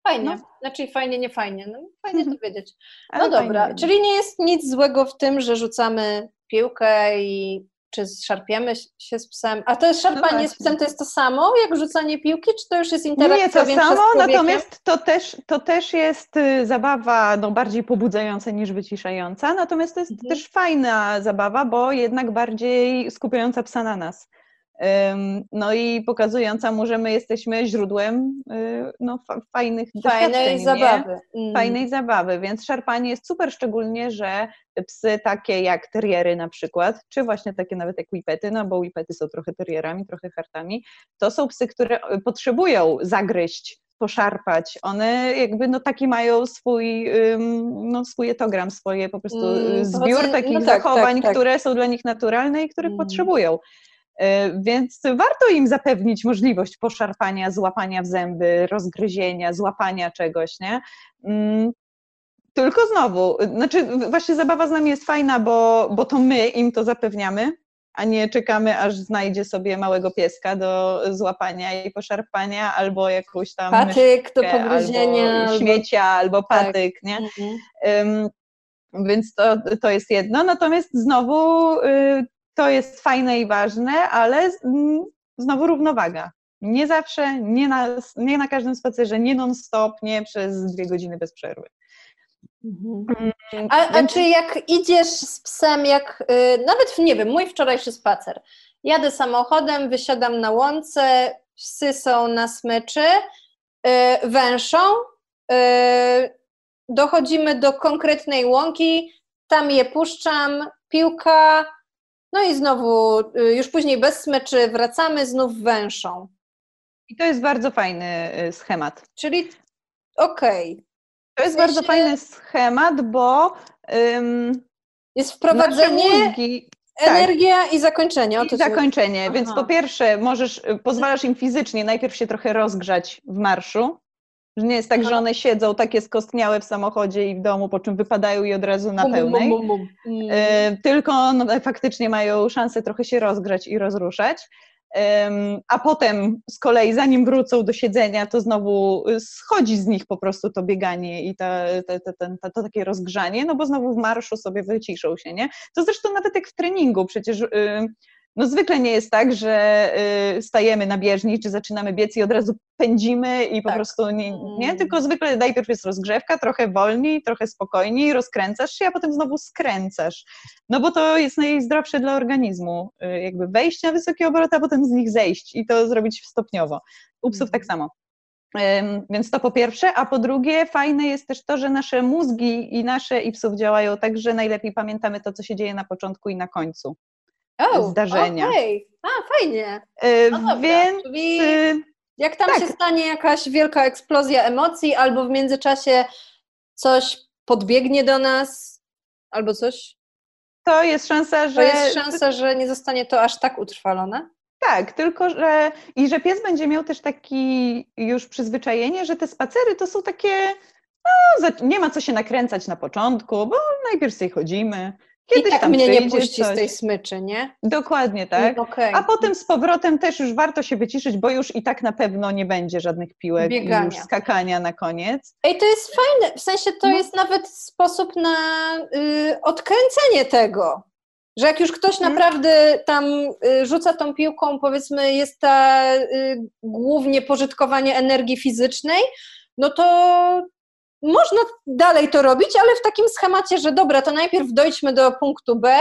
[SPEAKER 2] Fajnie, no. znaczy fajnie, nie fajnie, no fajnie to wiedzieć. No dobra, czyli nie jest nic złego w tym, że rzucamy piłkę i czy szarpiemy się z psem? A to jest szarpanie no z psem, to jest to samo jak rzucanie piłki, czy to już jest interakcja
[SPEAKER 1] Nie to samo, natomiast to też, to też jest y, zabawa no, bardziej pobudzająca niż wyciszająca, natomiast to jest mhm. też fajna zabawa, bo jednak bardziej skupiająca psa na nas. No i pokazująca mu, że my jesteśmy źródłem y, no, fajnych
[SPEAKER 2] Fajnej zabawy.
[SPEAKER 1] Mm. Fajnej zabawy, więc szarpanie jest super, szczególnie, że psy takie jak teriery na przykład, czy właśnie takie nawet jak wipety, no bo wipety są trochę terierami, trochę hartami, to są psy, które y, potrzebują zagryźć poszarpać. One jakby no taki mają swój, no, swój etogram, swoje po prostu mm, zbiór takich no tak, zachowań, tak, tak. które są dla nich naturalne i których mm. potrzebują. E, więc warto im zapewnić możliwość poszarpania, złapania w zęby, rozgryzienia, złapania czegoś, nie? Mm, tylko znowu, znaczy właśnie zabawa z nami jest fajna, bo, bo to my im to zapewniamy, a nie czekamy, aż znajdzie sobie małego pieska do złapania i poszarpania, albo jakąś tam
[SPEAKER 2] patyk do pogryzienia,
[SPEAKER 1] albo śmiecia, albo tak. patyk, tak. nie? Mhm. Um, więc to, to jest jedno. Natomiast znowu y, to jest fajne i ważne, ale znowu równowaga. Nie zawsze, nie na, nie na każdym spacerze, nie non-stop, nie przez dwie godziny bez przerwy.
[SPEAKER 2] Mhm. Mm, a, a czy jak idziesz z psem, jak yy, nawet, nie wiem, mój wczorajszy spacer, jadę samochodem, wysiadam na łące, psy są na smyczy, yy, węszą, yy, dochodzimy do konkretnej łąki, tam je puszczam, piłka, no i znowu, y, już później bez smyczy wracamy znów węszą.
[SPEAKER 1] I to jest bardzo fajny y, schemat.
[SPEAKER 2] Czyli okej. Okay.
[SPEAKER 1] To jest w sensie... bardzo fajny schemat, bo
[SPEAKER 2] jest wprowadzenie, mózgi, tak. energia tak, i zakończenie.
[SPEAKER 1] I zakończenie, więc po pierwsze możesz, y, pozwalasz im fizycznie najpierw się trochę rozgrzać w marszu, że nie jest tak, że one siedzą takie skostniałe w samochodzie i w domu, po czym wypadają i od razu na pełnej. Bum, bum, bum, e, tylko no, faktycznie mają szansę trochę się rozgrzać i rozruszać. A potem z kolei, zanim wrócą do siedzenia, to znowu schodzi z nich po prostu to bieganie i ta, ta, ta, to takie rozgrzanie, no bo znowu w marszu sobie wyciszą się, nie? To zresztą nawet jak w treningu, przecież no zwykle nie jest tak, że y, stajemy na bieżni, czy zaczynamy biec i od razu pędzimy i po tak. prostu nie, nie, mm. tylko zwykle najpierw jest rozgrzewka, trochę wolniej, trochę spokojniej, rozkręcasz się, a potem znowu skręcasz. No bo to jest najzdrowsze dla organizmu, y, jakby wejść na wysokie obroty, a potem z nich zejść i to zrobić stopniowo. U psów tak mhm. samo. Więc to po pierwsze, a po drugie fajne jest też to, że nasze mózgi i nasze i psów działają tak, że najlepiej pamiętamy to, co się dzieje na początku i na końcu oh, zdarzenia.
[SPEAKER 2] Okay. A, fajnie. E, no
[SPEAKER 1] Więc Czyli
[SPEAKER 2] jak tam tak. się stanie jakaś wielka eksplozja emocji, albo w międzyczasie coś podbiegnie do nas, albo coś?
[SPEAKER 1] To jest szansa, że.
[SPEAKER 2] To jest szansa, że nie zostanie to aż tak utrwalone?
[SPEAKER 1] Tak, tylko że i że pies będzie miał też taki już przyzwyczajenie, że te spacery to są takie, no, nie ma co się nakręcać na początku, bo najpierw sobie chodzimy,
[SPEAKER 2] Kiedyś I tak mnie nie puści coś. z tej smyczy, nie?
[SPEAKER 1] Dokładnie tak. Okay. A potem z powrotem też już warto się wyciszyć, bo już i tak na pewno nie będzie żadnych piłek Biegania. i już skakania na koniec.
[SPEAKER 2] Ej, to jest fajne, w sensie to no. jest nawet sposób na y, odkręcenie tego. Że jak już ktoś hmm. naprawdę tam y, rzuca tą piłką, powiedzmy, jest ta y, głównie pożytkowanie energii fizycznej, no to można dalej to robić, ale w takim schemacie, że dobra, to najpierw dojdźmy do punktu B,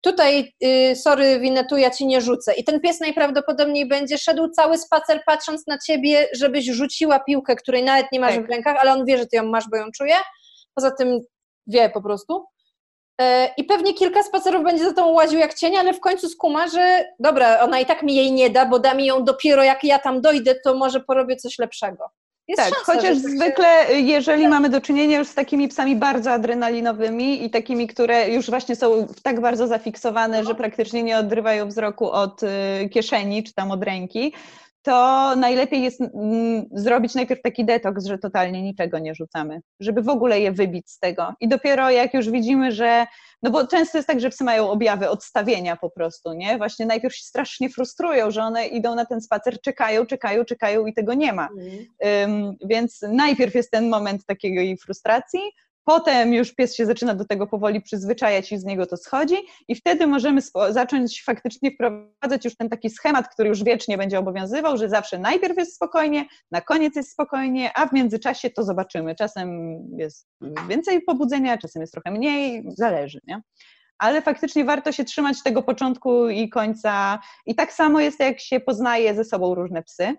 [SPEAKER 2] tutaj, y, sorry, winetu, ja ci nie rzucę. I ten pies najprawdopodobniej będzie szedł cały spacer patrząc na ciebie, żebyś rzuciła piłkę, której nawet nie masz tak. w rękach, ale on wie, że ty ją masz, bo ją czuje. Poza tym wie po prostu. E, I pewnie kilka spacerów będzie za tą łaził jak cień, ale w końcu skuma, że dobra, ona i tak mi jej nie da, bo da mi ją dopiero jak ja tam dojdę, to może porobię coś lepszego.
[SPEAKER 1] Jest tak, szansa, chociaż zwykle, się... jeżeli tak. mamy do czynienia już z takimi psami bardzo adrenalinowymi i takimi, które już właśnie są tak bardzo zafiksowane, no. że praktycznie nie odrywają wzroku od y, kieszeni czy tam od ręki, to najlepiej jest mm, zrobić najpierw taki detoks, że totalnie niczego nie rzucamy, żeby w ogóle je wybić z tego. I dopiero jak już widzimy, że, no bo często jest tak, że psy mają objawy odstawienia po prostu, nie? Właśnie najpierw się strasznie frustrują, że one idą na ten spacer, czekają, czekają, czekają i tego nie ma. Mm. Um, więc najpierw jest ten moment takiej frustracji, Potem już pies się zaczyna do tego powoli przyzwyczajać i z niego to schodzi, i wtedy możemy zacząć faktycznie wprowadzać już ten taki schemat, który już wiecznie będzie obowiązywał, że zawsze najpierw jest spokojnie, na koniec jest spokojnie, a w międzyczasie to zobaczymy. Czasem jest więcej pobudzenia, czasem jest trochę mniej, zależy, nie? ale faktycznie warto się trzymać tego początku i końca. I tak samo jest, jak się poznaje ze sobą różne psy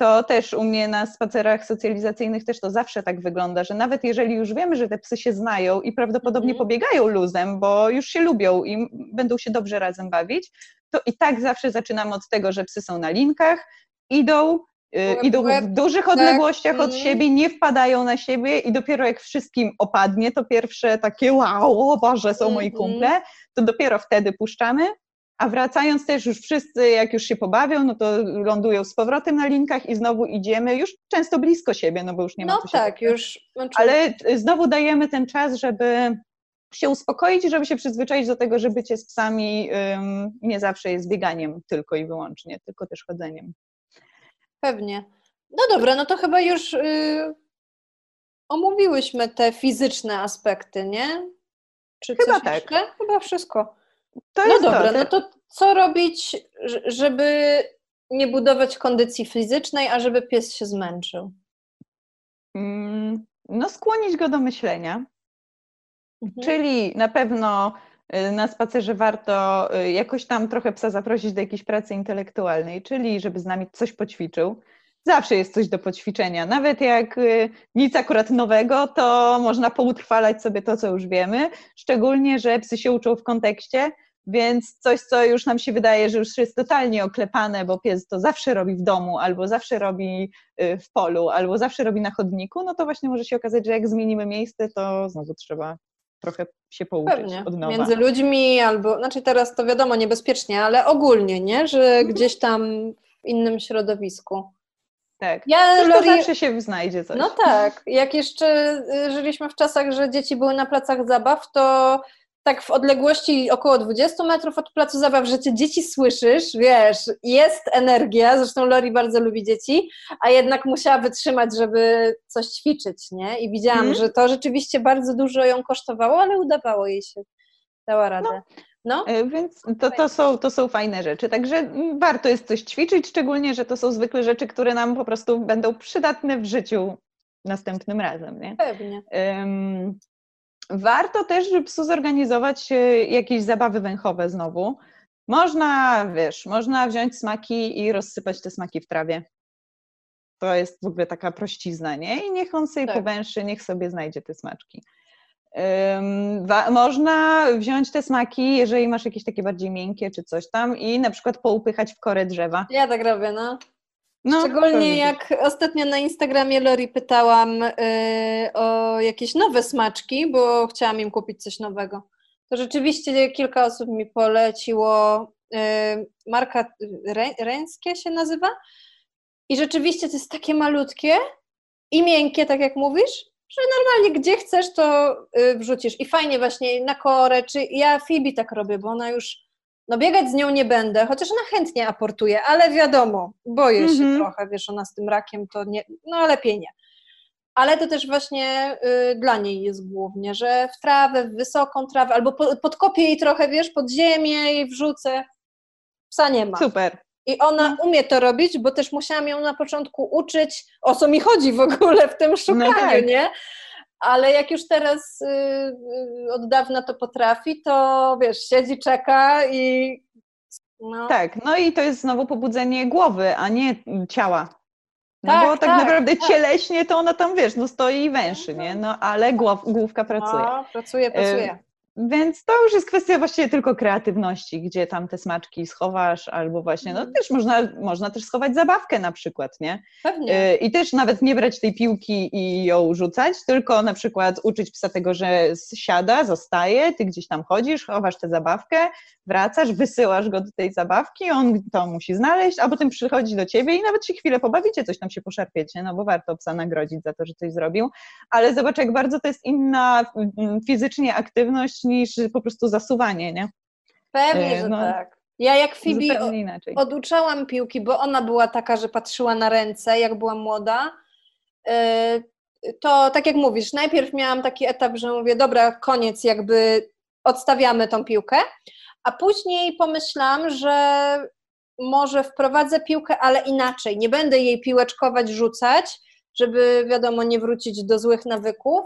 [SPEAKER 1] to też u mnie na spacerach socjalizacyjnych też to zawsze tak wygląda, że nawet jeżeli już wiemy, że te psy się znają i prawdopodobnie mm. pobiegają luzem, bo już się lubią i będą się dobrze razem bawić, to i tak zawsze zaczynamy od tego, że psy są na linkach, idą, y, idą w dużych tak. odległościach od mhm. siebie, nie wpadają na siebie i dopiero jak wszystkim opadnie, to pierwsze takie wow, o Boże, są moi mhm. kumple, to dopiero wtedy puszczamy, a wracając też już wszyscy, jak już się pobawią, no to lądują z powrotem na linkach i znowu idziemy już często blisko siebie, no bo już nie ma
[SPEAKER 2] No tak, tak, już.
[SPEAKER 1] Znaczy... Ale znowu dajemy ten czas, żeby się uspokoić i żeby się przyzwyczaić do tego, że bycie z psami nie zawsze jest bieganiem tylko i wyłącznie, tylko też chodzeniem.
[SPEAKER 2] Pewnie. No dobra, no to chyba już yy, omówiłyśmy te fizyczne aspekty, nie?
[SPEAKER 1] Czy chyba tak. Jeszcze?
[SPEAKER 2] Chyba wszystko. To no dobra, to. no to co robić, żeby nie budować kondycji fizycznej, a żeby pies się zmęczył?
[SPEAKER 1] Mm, no, skłonić go do myślenia. Mhm. Czyli na pewno y, na spacerze warto y, jakoś tam trochę psa zaprosić do jakiejś pracy intelektualnej, czyli żeby z nami coś poćwiczył. Zawsze jest coś do poćwiczenia. Nawet jak y, nic akurat nowego, to można poutrwalać sobie to, co już wiemy. Szczególnie, że psy się uczą w kontekście, więc coś, co już nam się wydaje, że już jest totalnie oklepane, bo pies to zawsze robi w domu, albo zawsze robi y, w polu, albo zawsze robi na chodniku, no to właśnie może się okazać, że jak zmienimy miejsce, to znowu trzeba trochę się pouczyć Pewnie. od nowa.
[SPEAKER 2] Między ludźmi albo, znaczy teraz to wiadomo niebezpiecznie, ale ogólnie, nie? Że mhm. gdzieś tam w innym środowisku.
[SPEAKER 1] Tak, ja, Lori... zawsze się znajdzie coś.
[SPEAKER 2] No tak, jak jeszcze y, żyliśmy w czasach, że dzieci były na placach zabaw, to tak w odległości około 20 metrów od placu zabaw, że ty dzieci słyszysz, wiesz, jest energia, zresztą Lori bardzo lubi dzieci, a jednak musiała wytrzymać, żeby coś ćwiczyć, nie? I widziałam, mm. że to rzeczywiście bardzo dużo ją kosztowało, ale udawało jej się, dała radę. No.
[SPEAKER 1] No. E, więc to, to, są, to są fajne rzeczy. Także warto jest coś ćwiczyć, szczególnie, że to są zwykle rzeczy, które nam po prostu będą przydatne w życiu następnym razem. Nie?
[SPEAKER 2] Pewnie. Um,
[SPEAKER 1] warto też, żeby psu zorganizować jakieś zabawy węchowe znowu. Można, wiesz, można wziąć smaki i rozsypać te smaki w trawie. To jest w ogóle taka prościzna, nie? I niech on sobie tak. powęszy, niech sobie znajdzie te smaczki. Można wziąć te smaki, jeżeli masz jakieś takie bardziej miękkie czy coś tam i na przykład poupychać w korę drzewa.
[SPEAKER 2] Ja tak robię, no. No, Szczególnie jak ostatnio na Instagramie Lori pytałam y, o jakieś nowe smaczki, bo chciałam im kupić coś nowego. To rzeczywiście kilka osób mi poleciło. Y, marka Ręskie się nazywa. I rzeczywiście to jest takie malutkie i miękkie, tak jak mówisz, że normalnie gdzie chcesz, to y, wrzucisz. I fajnie właśnie na korę, czy ja Fibi tak robię, bo ona już, no biegać z nią nie będę, chociaż ona chętnie aportuje, ale wiadomo, boję się
[SPEAKER 1] Mhm.
[SPEAKER 2] trochę, wiesz, ona z tym rakiem to nie, no lepiej nie. Ale to też właśnie y, dla niej jest głównie, że w trawę, w wysoką trawę, albo po, podkopię jej trochę, wiesz, pod ziemię i wrzucę. Psa nie ma.
[SPEAKER 1] Super.
[SPEAKER 2] I ona
[SPEAKER 1] No.
[SPEAKER 2] umie to robić, bo też musiałam ją na początku uczyć, o co mi chodzi w ogóle w tym szukaniu,
[SPEAKER 1] tak.
[SPEAKER 2] nie? Ale jak już teraz y, y, od dawna to potrafi, to wiesz, siedzi, czeka i. No,
[SPEAKER 1] Tak, no i to jest znowu pobudzenie głowy, a nie ciała. No
[SPEAKER 2] Tak,
[SPEAKER 1] bo tak,
[SPEAKER 2] tak,
[SPEAKER 1] naprawdę
[SPEAKER 2] tak.
[SPEAKER 1] cieleśnie to ona tam, wiesz, no stoi i węszy, nie? No ale głow, główka pracuje.
[SPEAKER 2] No, pracuje, pracuje.
[SPEAKER 1] Więc to już jest kwestia właściwie tylko kreatywności, gdzie tam te smaczki schowasz, albo właśnie, no
[SPEAKER 2] Mhm.
[SPEAKER 1] też można, można też schować zabawkę na przykład, nie?
[SPEAKER 2] Pewnie.
[SPEAKER 1] Y, I też nawet nie brać tej piłki i ją rzucać, tylko na przykład uczyć psa tego, że siada, zostaje, ty gdzieś tam chodzisz, chowasz tę zabawkę, wracasz, wysyłasz go do tej zabawki, on to musi znaleźć, a potem przychodzi do ciebie i nawet się chwilę pobawicie, coś tam się poszarpiecie, no bo warto psa nagrodzić za to, że coś zrobił, ale zobacz, jak bardzo to jest inna mm, fizycznie aktywność niż po prostu zasuwanie, nie?
[SPEAKER 2] Pewnie,
[SPEAKER 1] y,
[SPEAKER 2] że
[SPEAKER 1] no,
[SPEAKER 2] tak. Ja jak Fibi oduczałam piłki, bo ona była taka, że patrzyła na ręce, jak była młoda. Yy, To tak jak mówisz, najpierw miałam taki etap, że mówię, dobra, koniec, jakby odstawiamy tą piłkę, a później pomyślałam, że może wprowadzę piłkę, ale inaczej. Nie będę jej piłeczkować, rzucać, żeby wiadomo, nie wrócić do złych nawyków,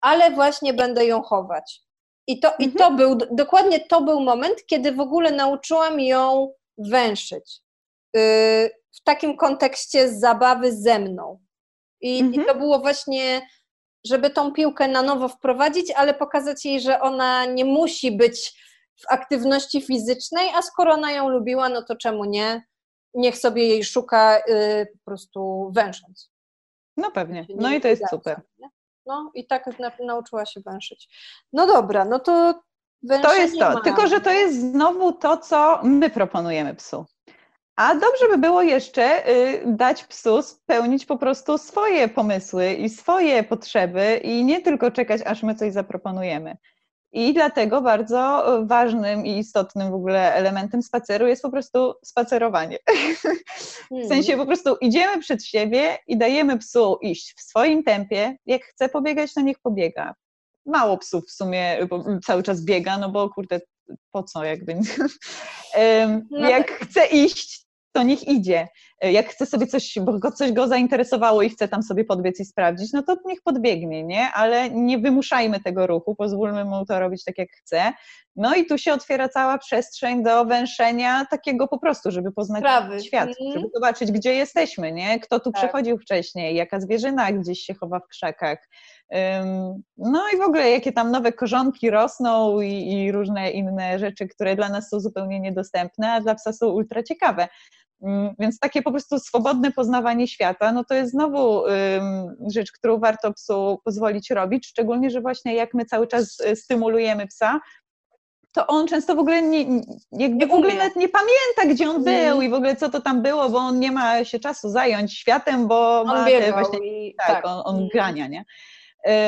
[SPEAKER 2] ale właśnie będę ją chować. I to, i to był, dokładnie to był moment, kiedy w ogóle nauczyłam ją węszyć. Yy, w takim kontekście zabawy ze mną. I,
[SPEAKER 1] Mhm.
[SPEAKER 2] I to było właśnie, żeby tą piłkę na nowo wprowadzić, ale pokazać jej, że ona nie musi być w aktywności fizycznej, a skoro ona ją lubiła, no to czemu nie? Niech sobie jej szuka yy, po prostu węsząc.
[SPEAKER 1] No pewnie, no i to jest super.
[SPEAKER 2] nie? No i tak na, nauczyła się węszyć. No dobra, no to
[SPEAKER 1] To jest to,
[SPEAKER 2] mamy.
[SPEAKER 1] tylko że to jest znowu to, co my proponujemy psu. A dobrze by było jeszcze y, dać psu spełnić po prostu swoje pomysły i swoje potrzeby i nie tylko czekać, aż my coś zaproponujemy. I dlatego bardzo ważnym i istotnym w ogóle elementem spaceru jest po prostu spacerowanie. W sensie po prostu idziemy przed siebie i dajemy psu iść w swoim tempie. Jak chce pobiegać, to niech pobiega. Mało psów w sumie bo cały czas biega, no bo kurde, po co jakby.
[SPEAKER 2] No
[SPEAKER 1] Jak chce iść, to niech idzie. Jak chce sobie coś, bo coś go zainteresowało i chce tam sobie podbiec i sprawdzić, no to niech podbiegnie, nie? Ale nie wymuszajmy tego ruchu, pozwólmy mu to robić tak, jak chce. No i tu się otwiera cała przestrzeń do węszenia takiego po prostu, żeby poznać
[SPEAKER 2] Sprawy.
[SPEAKER 1] świat,
[SPEAKER 2] Mhm.
[SPEAKER 1] żeby zobaczyć, gdzie jesteśmy, nie? Kto tu
[SPEAKER 2] Tak.
[SPEAKER 1] przechodził wcześniej, jaka zwierzyna gdzieś się chowa w krzakach. No i w ogóle jakie tam nowe korzonki rosną i, i różne inne rzeczy, które dla nas są zupełnie niedostępne, a dla psa są ultra ciekawe. Ym, Więc takie po prostu swobodne poznawanie świata, no to jest znowu rzecz, którą warto psu pozwolić robić, szczególnie, że właśnie jak my cały czas y, stymulujemy psa, to on często w ogóle nie, jakby w ogóle nawet nie pamięta, gdzie on
[SPEAKER 2] Mhm.
[SPEAKER 1] był i w ogóle co to tam było, bo on nie ma się czasu zająć światem, bo
[SPEAKER 2] On
[SPEAKER 1] ma te właśnie
[SPEAKER 2] i
[SPEAKER 1] tak, on, on
[SPEAKER 2] Mhm.
[SPEAKER 1] grania, nie?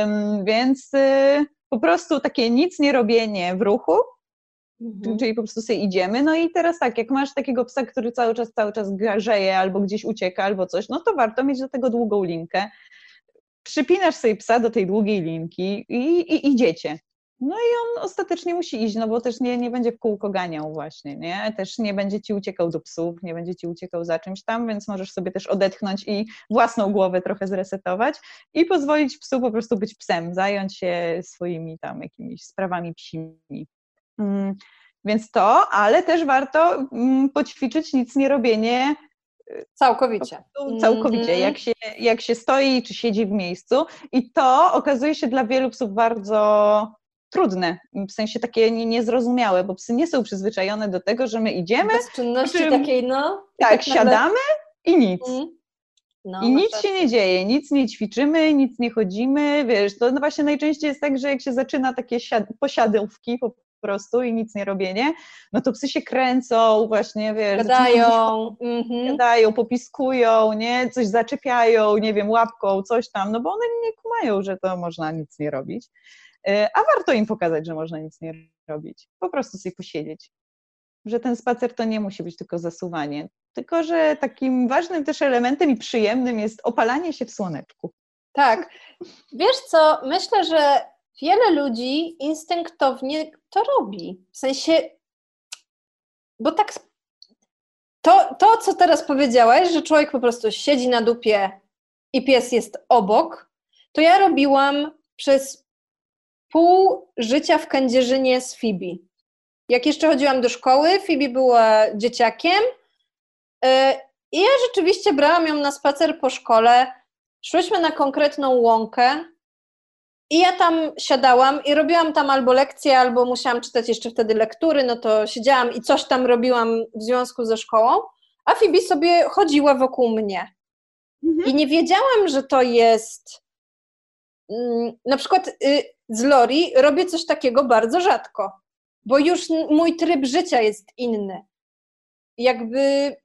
[SPEAKER 1] Ym, więc y, po prostu takie nic nie robienie w ruchu,
[SPEAKER 2] Mhm.
[SPEAKER 1] czyli po prostu sobie idziemy. No i teraz tak, jak masz takiego psa, który cały czas, cały czas grzeje albo gdzieś ucieka albo coś, no to warto mieć do tego długą linkę. Przypinasz sobie psa do tej długiej linki i, i idziecie. No i on ostatecznie musi iść, no bo też nie, nie będzie w kółko ganiał właśnie, nie? Też nie będzie ci uciekał do psów, nie będzie ci uciekał za czymś tam, więc możesz sobie też odetchnąć i własną głowę trochę zresetować i pozwolić psu po prostu być psem, zająć się swoimi tam jakimiś sprawami psimi. Mm, Więc to, ale też warto mm, poćwiczyć nic nie robienie
[SPEAKER 2] Całkowicie.
[SPEAKER 1] prostu całkowicie,
[SPEAKER 2] Mhm.
[SPEAKER 1] jak się, jak się stoi czy siedzi w miejscu. I to okazuje się dla wielu psów bardzo trudne, w sensie takie nie- niezrozumiałe, bo psy nie są przyzwyczajone do tego, że my idziemy,
[SPEAKER 2] Bez czynności
[SPEAKER 1] czym-
[SPEAKER 2] takiej, no.
[SPEAKER 1] tak,
[SPEAKER 2] nagle-
[SPEAKER 1] siadamy i nic.
[SPEAKER 2] Mhm. No,
[SPEAKER 1] I nic się nie dzieje, nic nie ćwiczymy, nic nie chodzimy, wiesz, to no właśnie najczęściej jest tak, że jak się zaczyna takie siad- posiadówki po prostu i nic nie robienie, no to psy się kręcą, właśnie, wiesz,
[SPEAKER 2] gadają, mhm.
[SPEAKER 1] gadają, popiskują, nie, coś zaczepiają, nie wiem, łapką, coś tam, no bo one nie kumają, że to można nic nie robić. E, a warto im pokazać, że można nic nie robić. Po prostu sobie posiedzieć. Że ten spacer to nie musi być tylko zasuwanie, tylko że takim ważnym też elementem i przyjemnym jest opalanie się w słoneczku.
[SPEAKER 2] Tak. Wiesz co, myślę, że wiele ludzi instynktownie to robi. W sensie, bo tak. To, to, co teraz powiedziałaś, że człowiek po prostu siedzi na dupie i pies jest obok, to ja robiłam przez pół życia w Kędzierzynie z Fibi. Jak jeszcze chodziłam do szkoły, Fibi była dzieciakiem y, i ja rzeczywiście brałam ją na spacer po szkole. Szłyśmy na konkretną łąkę i ja tam siadałam i robiłam tam albo lekcje, albo musiałam czytać jeszcze wtedy lektury, no to siedziałam i coś tam robiłam w związku ze szkołą, a Fibi sobie chodziła wokół mnie. Mhm. I nie wiedziałam, że to jest mm, na przykład y, z Lori robię coś takiego bardzo rzadko, bo już mój tryb życia jest inny. Jakby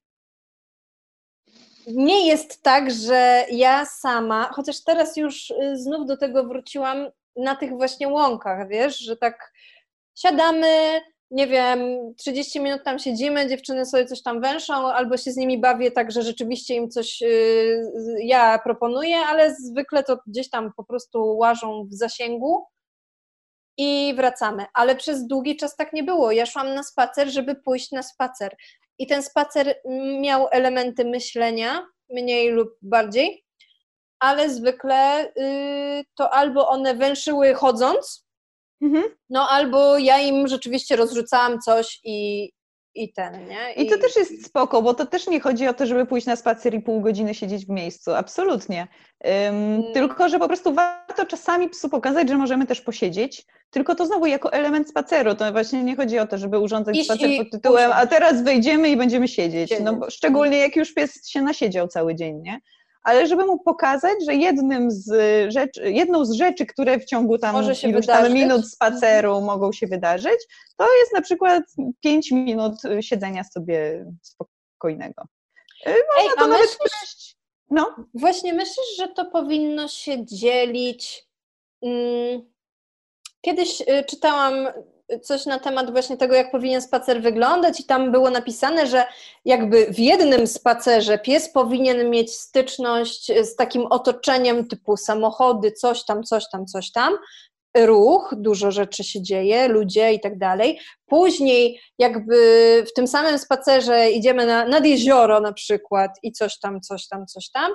[SPEAKER 2] nie jest tak, że ja sama, chociaż teraz już y, znów do tego wróciłam na tych właśnie łąkach, wiesz, że tak siadamy, nie wiem, 30 minut tam siedzimy, dziewczyny sobie coś tam węszą, albo się z nimi bawię tak, że rzeczywiście im coś y, ja proponuję, ale zwykle to gdzieś tam po prostu łażą w zasięgu i wracamy. Ale przez długi czas tak nie było. Ja szłam na spacer, żeby pójść na spacer. I ten spacer miał elementy myślenia, mniej lub bardziej, ale zwykle y, to albo one węszyły chodząc, mhm. no albo ja im rzeczywiście rozrzucałam coś i, i ten, nie?
[SPEAKER 1] I... I to też jest spoko, bo to też nie chodzi o to, żeby pójść na spacer i pół godziny siedzieć w miejscu, absolutnie. Um. Tylko, że po prostu warto czasami psu pokazać, że możemy też posiedzieć, tylko to znowu jako element spaceru, to właśnie nie chodzi o to, żeby urządzać Iść spacer pod tytułem, a teraz wejdziemy i będziemy siedzieć, siedzieć. no bo szczególnie jak już pies się nasiedział cały dzień, nie? Ale żeby mu pokazać, że jednym z rzeczy, jedną z rzeczy, które w ciągu tam iluś tam minut spaceru mogą się wydarzyć, to jest na przykład 5 minut siedzenia sobie spokojnego. Y, można Ej, to nawet myślisz,
[SPEAKER 2] no. Właśnie myślisz, że to powinno się dzielić. Mm, kiedyś y, czytałam coś na temat właśnie tego, jak powinien spacer wyglądać, i tam było napisane, że jakby w jednym spacerze pies powinien mieć styczność z takim otoczeniem typu samochody, coś tam, coś tam, coś tam. Ruch, dużo rzeczy się dzieje, ludzie i tak dalej. Później, jakby w tym samym spacerze idziemy na, nad jezioro na przykład i coś tam, coś tam, coś tam.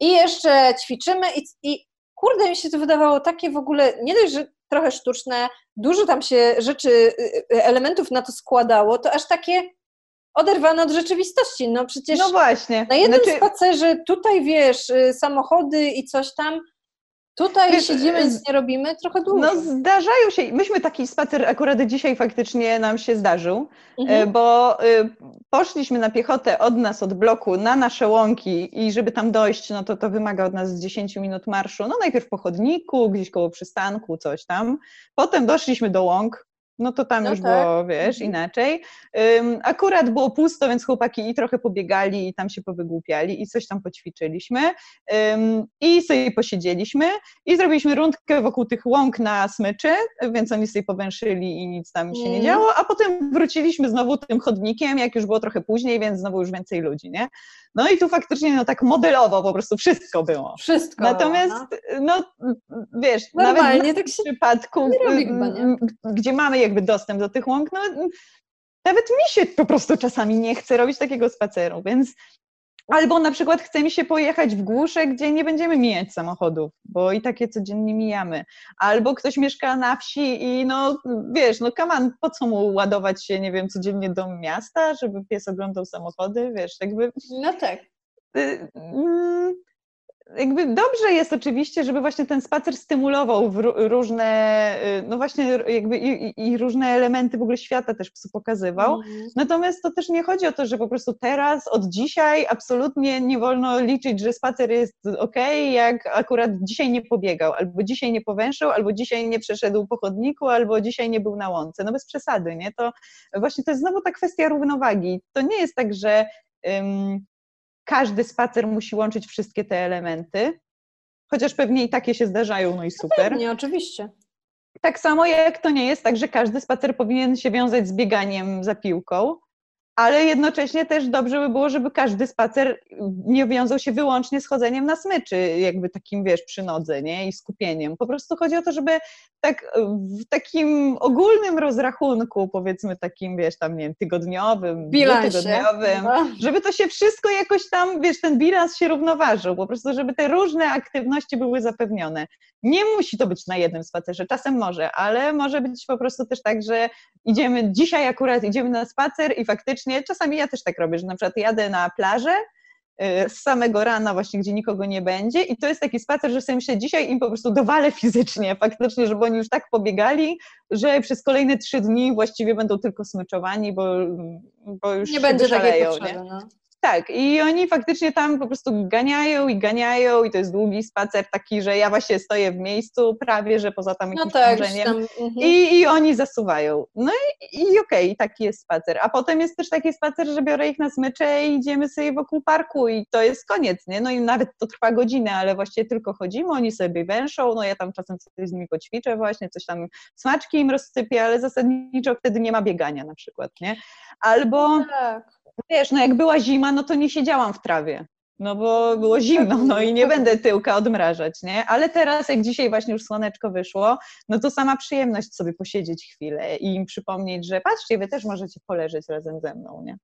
[SPEAKER 2] I jeszcze ćwiczymy, i, i kurde, mi się to wydawało takie w ogóle, nie dość, że trochę sztuczne, dużo tam się rzeczy, y, y, elementów na to składało, to aż takie oderwane od rzeczywistości. No przecież
[SPEAKER 1] no właśnie.
[SPEAKER 2] na jednym znaczy... spacerze tutaj wiesz, y, samochody i coś tam, Tutaj Wiesz, siedzimy, nic nie robimy, trochę długo.
[SPEAKER 1] No zdarzają się, myśmy taki spacer akurat dzisiaj faktycznie nam się zdarzył, mhm. bo poszliśmy na piechotę od nas, od bloku, na nasze łąki i żeby tam dojść, no to to wymaga od nas 10 minut marszu, no najpierw po chodniku, gdzieś koło przystanku, coś tam, potem doszliśmy do łąk, no to tam no już tak. było, wiesz, mhm. inaczej. Um, akurat było pusto, więc chłopaki i trochę pobiegali i tam się powygłupiali i coś tam poćwiczyliśmy um, i sobie posiedzieliśmy i zrobiliśmy rundkę wokół tych łąk na smyczy, więc oni sobie powęszyli i nic tam się mm. nie działo, a potem wróciliśmy znowu tym chodnikiem, jak już było trochę później, więc znowu już więcej ludzi, nie? No i tu faktycznie no tak modelowo po prostu wszystko było.
[SPEAKER 2] Wszystko.
[SPEAKER 1] Natomiast, no, no wiesz, Normalnie nawet w tak przypadku, gdzie mamy jakby dostęp do tych łąk, no nawet mi się po prostu czasami nie chce robić takiego spaceru, więc Albo na przykład chce mi się pojechać w głusze, gdzie nie będziemy mijać samochodów, bo i takie codziennie mijamy. Albo ktoś mieszka na wsi i no wiesz, no kaman, po co mu ładować się, nie wiem, codziennie do miasta, żeby pies oglądał samochody, wiesz, jakby...
[SPEAKER 2] No tak.
[SPEAKER 1] Y, mm, jakby dobrze jest oczywiście, żeby właśnie ten spacer stymulował różne, y, no właśnie jakby i, i, różne elementy w ogóle świata też psu pokazywał. Mm. Natomiast to też nie chodzi o to, że po prostu teraz, od dzisiaj absolutnie nie wolno liczyć, że spacer jest ok, jak akurat dzisiaj nie pobiegał, albo dzisiaj nie powęszył, albo dzisiaj nie przeszedł po chodniku, albo dzisiaj nie był na łące. No bez przesady, nie? To właśnie to jest znowu ta kwestia równowagi. To nie jest tak, że um, każdy spacer musi łączyć wszystkie te elementy, chociaż pewnie i takie się zdarzają, no i super.
[SPEAKER 2] No nie, oczywiście.
[SPEAKER 1] Tak samo jak to nie jest tak, że każdy spacer powinien się wiązać z bieganiem za piłką, ale jednocześnie też dobrze by było, żeby każdy spacer nie wiązał się wyłącznie z chodzeniem na smyczy, jakby takim, wiesz, przy nodze, nie? I skupieniem. Po prostu chodzi o to, żeby tak w takim ogólnym rozrachunku, powiedzmy takim, wiesz, tam, nie wiem, tygodniowym, tygodniowym, no. żeby to się wszystko jakoś tam, wiesz, ten bilans się równoważył, po prostu, żeby te różne aktywności były zapewnione. Nie musi to być na jednym spacerze, czasem może, ale może być po prostu też tak, że idziemy, dzisiaj akurat idziemy na spacer i faktycznie, czasami ja też tak robię, że na przykład jadę na plażę, y, z samego rana właśnie, gdzie nikogo nie będzie i to jest taki spacer, że sobie myślę, dzisiaj im po prostu dowalę fizycznie, faktycznie, żeby oni już tak pobiegali, że przez kolejne trzy dni właściwie będą tylko smyczowani, bo, bo już
[SPEAKER 2] nie będzie takiej potrzeby, nie? No.
[SPEAKER 1] Tak, i oni faktycznie tam po prostu ganiają i ganiają i to jest długi spacer taki, że ja właśnie stoję w miejscu prawie, że poza tam no jakimś no tak, tam, mhm. i, i oni zasuwają. No i, i okej, okay, taki jest spacer. A potem jest też taki spacer, że biorę ich na smycze i idziemy sobie wokół parku i to jest koniec, nie? No i nawet to trwa godzinę, ale właściwie tylko chodzimy, oni sobie węszą, no ja tam czasem coś z nimi poćwiczę właśnie, coś tam smaczki im rozsypię, ale zasadniczo wtedy nie ma biegania na przykład, nie? Albo... Tak wiesz, no jak była zima, no to nie siedziałam w trawie. No bo było zimno, no i nie będę tyłka odmrażać, nie? Ale teraz, jak dzisiaj właśnie już słoneczko wyszło, no to sama przyjemność sobie posiedzieć chwilę i im przypomnieć, że patrzcie, wy też możecie poleżeć razem ze mną, nie?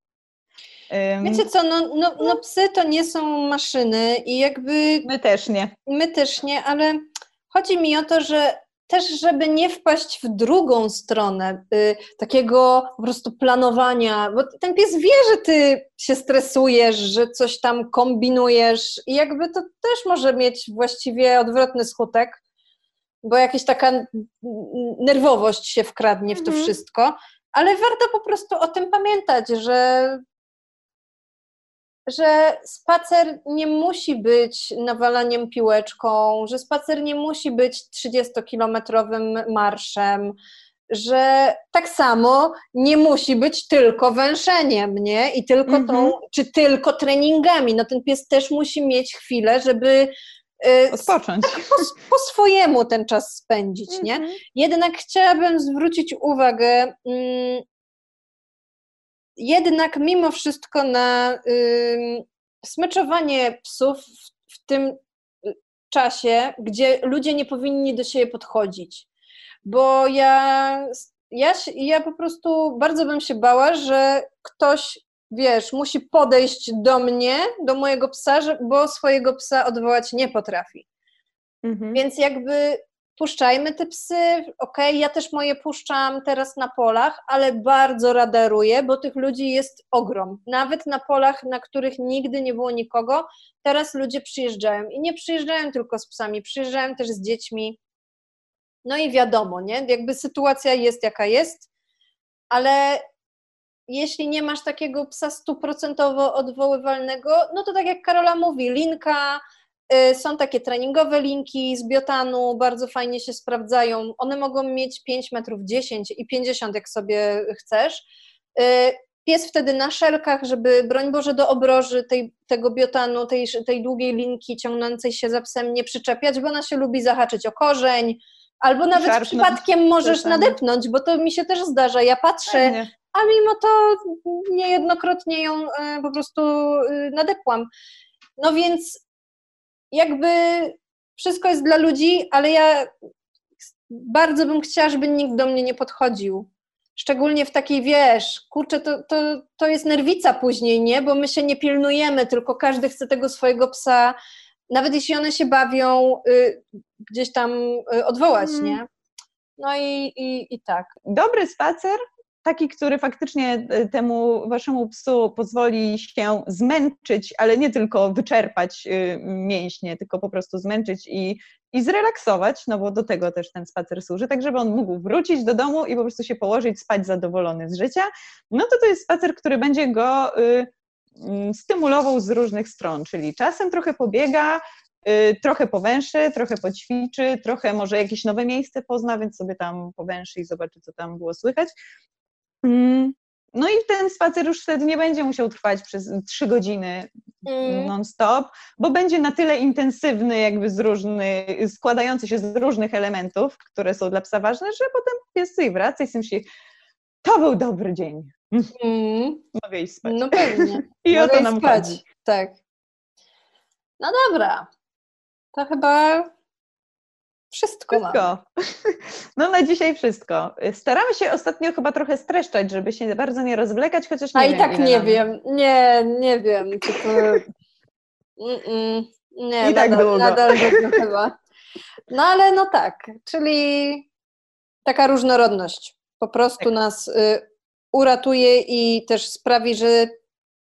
[SPEAKER 2] Wiecie co, no, no, no psy to nie są maszyny i jakby...
[SPEAKER 1] My też nie.
[SPEAKER 2] My też nie, ale chodzi mi o to, że też, żeby nie wpaść w drugą stronę y, takiego po prostu planowania, bo ten pies wie, że ty się stresujesz, że coś tam kombinujesz i jakby to też może mieć właściwie odwrotny skutek, bo jakaś taka nerwowość się wkradnie w to mhm. wszystko, ale warto po prostu o tym pamiętać, że że spacer nie musi być nawalaniem piłeczką, że spacer nie musi być 30-kilometrowym marszem, że tak samo nie musi być tylko węszeniem, nie? I tylko tą, -hmm. czy tylko treningami. No ten pies też musi mieć chwilę, żeby
[SPEAKER 1] y, odpocząć. Tak,
[SPEAKER 2] po, po, swojemu ten czas spędzić, nie? Mhm. Jednak chciałabym zwrócić uwagę mm, jednak mimo wszystko na y, smyczowanie psów w, w tym y, czasie, gdzie ludzie nie powinni do siebie podchodzić. Bo ja, ja, ja po prostu bardzo bym się bała, że ktoś, wiesz, musi podejść do mnie, do mojego psa, bo swojego psa odwołać nie potrafi. Mhm. Więc jakby puszczajmy te psy, ok, ja też moje puszczam teraz na polach, ale bardzo raderuję, bo tych ludzi jest ogrom. Nawet na polach, na których nigdy nie było nikogo, teraz ludzie przyjeżdżają i nie przyjeżdżają tylko z psami, przyjeżdżają też z dziećmi. No i wiadomo, nie? Jakby sytuacja jest jaka jest, ale jeśli nie masz takiego psa stuprocentowo odwoływalnego, no to tak jak Karola mówi, linka, są takie treningowe linki z biotanu, bardzo fajnie się sprawdzają. One mogą mieć 5 metrów 10 i 50, jak sobie chcesz. Y, pies wtedy na szelkach, żeby broń Boże do obroży tej, tego biotanu, tej, tej długiej linki ciągnącej się za psem nie przyczepiać, bo ona się lubi zahaczyć o korzeń, albo nawet Szarpnąć. przypadkiem możesz nadepnąć, bo to mi się też zdarza. Ja patrzę, a mimo to niejednokrotnie ją y, po prostu nadepłam. No więc jakby wszystko jest dla ludzi, ale ja bardzo bym chciała, żeby nikt do mnie nie podchodził. Szczególnie w takiej, wiesz, kurczę, to, to, to jest nerwica później, nie? Bo my się nie pilnujemy, tylko każdy chce tego swojego psa, nawet jeśli one się bawią, y, gdzieś tam y, odwołać, mm. nie? No i, i, i tak.
[SPEAKER 1] Dobry spacer taki, który faktycznie e, temu waszemu psu pozwoli się zmęczyć, ale nie tylko wyczerpać y, mięśnie, tylko po prostu zmęczyć i, i zrelaksować, no bo do tego też ten spacer służy, tak żeby on mógł wrócić do domu i po prostu się położyć, spać zadowolony z życia, no to to jest spacer, który będzie go y, mm, stymulował z różnych stron, czyli czasem trochę pobiega, y, trochę powęszy, trochę poćwiczy, trochę może jakieś nowe miejsce pozna, więc sobie tam powęszy i zobaczy, co tam było słychać. Mm, no i ten spacer już wtedy nie będzie musiał trwać przez trzy godziny mm. non-stop, bo będzie na tyle intensywny, jakby z różny, składający się z różnych elementów, które są dla psa ważne, że potem pies sobie wraca i sobie myśli, to był dobry dzień. Mm. Mogę iść spać.
[SPEAKER 2] No pewnie.
[SPEAKER 1] I Mogę o to nam spać. chodzi.
[SPEAKER 2] Tak. No dobra. To chyba wszystko.
[SPEAKER 1] Wszystko. No na dzisiaj wszystko. Staramy się ostatnio chyba trochę streszczać, żeby się bardzo nie rozwlekać, chociaż nie
[SPEAKER 2] A
[SPEAKER 1] wiem.
[SPEAKER 2] i tak nie nam... wiem. Nie, nie wiem. To... Nie, I tak nadal, długo. nadal długo chyba. No ale no tak, czyli taka różnorodność po prostu tak. nas y, uratuje i też sprawi, że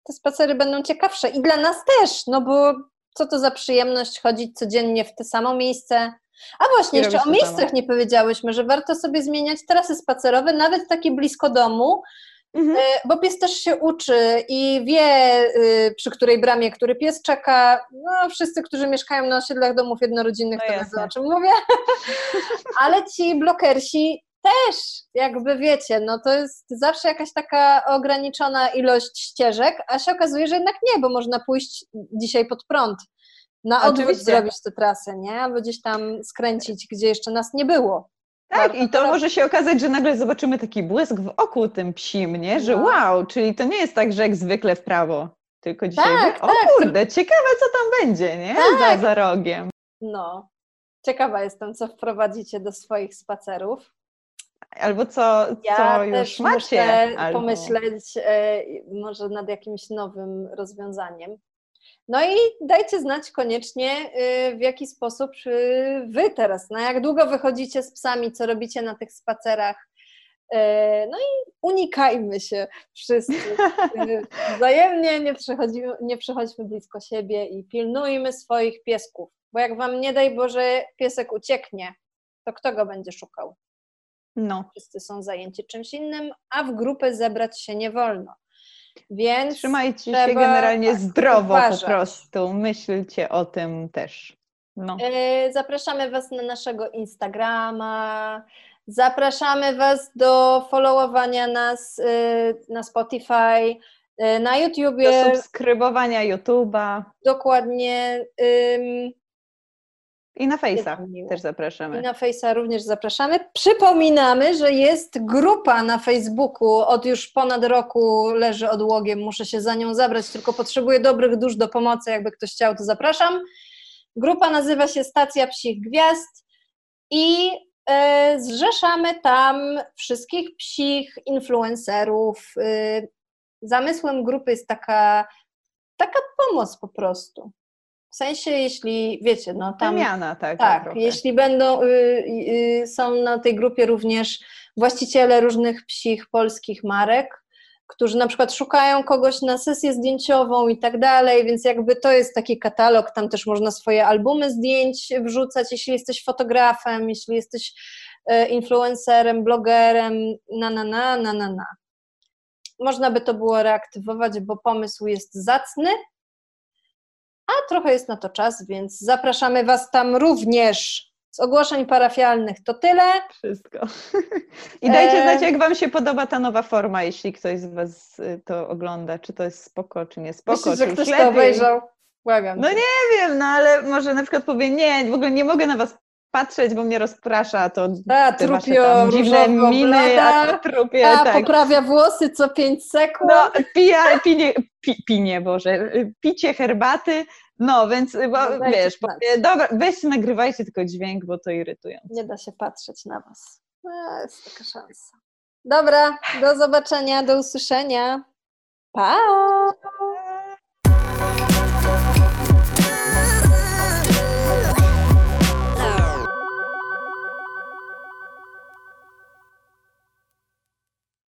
[SPEAKER 2] te spacery będą ciekawsze i dla nas też, no bo co to za przyjemność chodzić codziennie w te samo miejsce, a właśnie, jeszcze o miejscach nie powiedziałyśmy, że warto sobie zmieniać trasy spacerowe, nawet takie blisko domu, mhm. E, bo pies też się uczy i wie, y, przy której bramie który pies czeka. No, wszyscy, którzy mieszkają na osiedlach domów jednorodzinnych, no to wiedzą, o czym mówię. Ale ci blokersi też, jakby wiecie, no to jest zawsze jakaś taka ograniczona ilość ścieżek, a się okazuje, że jednak nie, bo można pójść dzisiaj pod prąd na odwrót zrobić tę trasę, nie? Albo gdzieś tam skręcić, gdzie jeszcze nas nie było.
[SPEAKER 1] Tak, i to, może się okazać, że nagle zobaczymy taki błysk w oku tym psim, nie? Że no. wow, czyli to nie jest tak, że jak zwykle w prawo, tylko dzisiaj, tak, o tak. kurde, ciekawe co tam będzie, nie? Tak. Za, za rogiem.
[SPEAKER 2] No, ciekawa jestem, co wprowadzicie do swoich spacerów.
[SPEAKER 1] Albo co,
[SPEAKER 2] ja
[SPEAKER 1] co już macie.
[SPEAKER 2] Muszę
[SPEAKER 1] albo...
[SPEAKER 2] pomyśleć e, może nad jakimś nowym rozwiązaniem. No i dajcie znać koniecznie, y, w jaki sposób y, wy teraz, na jak długo wychodzicie z psami, co robicie na tych spacerach. Y, no i unikajmy się wszyscy. Wzajemnie nie, nie przechodźmy blisko siebie i pilnujmy swoich piesków. Bo jak wam nie daj Boże piesek ucieknie, to kto go będzie szukał?
[SPEAKER 1] No.
[SPEAKER 2] Wszyscy są zajęci czymś innym, a w grupę zebrać się nie wolno. Więc
[SPEAKER 1] Trzymajcie się generalnie tak, zdrowo uważać. po prostu. Myślcie o tym też. No.
[SPEAKER 2] E, zapraszamy Was na naszego Instagrama. Zapraszamy Was do followowania nas e, na Spotify, e, na YouTubie.
[SPEAKER 1] Do subskrybowania YouTube'a.
[SPEAKER 2] Dokładnie.
[SPEAKER 1] I na Face'a też zapraszamy.
[SPEAKER 2] I na Face'a również zapraszamy. Przypominamy, że jest grupa na Facebooku, od już ponad roku leży odłogiem, muszę się za nią zabrać, tylko potrzebuję dobrych dusz do pomocy, jakby ktoś chciał, to zapraszam. Grupa nazywa się Stacja Psich Gwiazd i e, zrzeszamy tam wszystkich psich influencerów. E, zamysłem grupy jest taka, taka pomoc po prostu. W sensie, jeśli wiecie, no tam.
[SPEAKER 1] Wymiana, tak.
[SPEAKER 2] Tak, jeśli będą, y, y, są na tej grupie również właściciele różnych psich polskich marek, którzy na przykład szukają kogoś na sesję zdjęciową i tak dalej, więc jakby to jest taki katalog, tam też można swoje albumy zdjęć wrzucać, jeśli jesteś fotografem, jeśli jesteś y, influencerem, blogerem, na na na na na na. Można by to było reaktywować, bo pomysł jest zacny, a trochę jest na to czas, więc zapraszamy Was tam również. Z ogłoszeń parafialnych to tyle.
[SPEAKER 1] Wszystko. I dajcie znać, jak Wam się podoba ta nowa forma, jeśli ktoś z Was y, to ogląda, czy to jest spoko, czy nie spoko.
[SPEAKER 2] Myślisz, że ktoś lepiej. to obejrzał? Błagam.
[SPEAKER 1] No nie wiem, no ale może na przykład powie, nie, w ogóle nie mogę na Was patrzeć, bo mnie rozprasza, to
[SPEAKER 2] a, trupio, dziwne miny, a trupie, a, tak. poprawia włosy co 5 sekund.
[SPEAKER 1] No, pija, pinie, pi, pinie, Boże, picie herbaty, no, więc bo, no, wiesz, powie, dobra, weźcie, nagrywajcie tylko dźwięk, bo to irytujące.
[SPEAKER 2] Nie da się patrzeć na was. No, jest taka szansa. Dobra, do zobaczenia, do usłyszenia. Pa!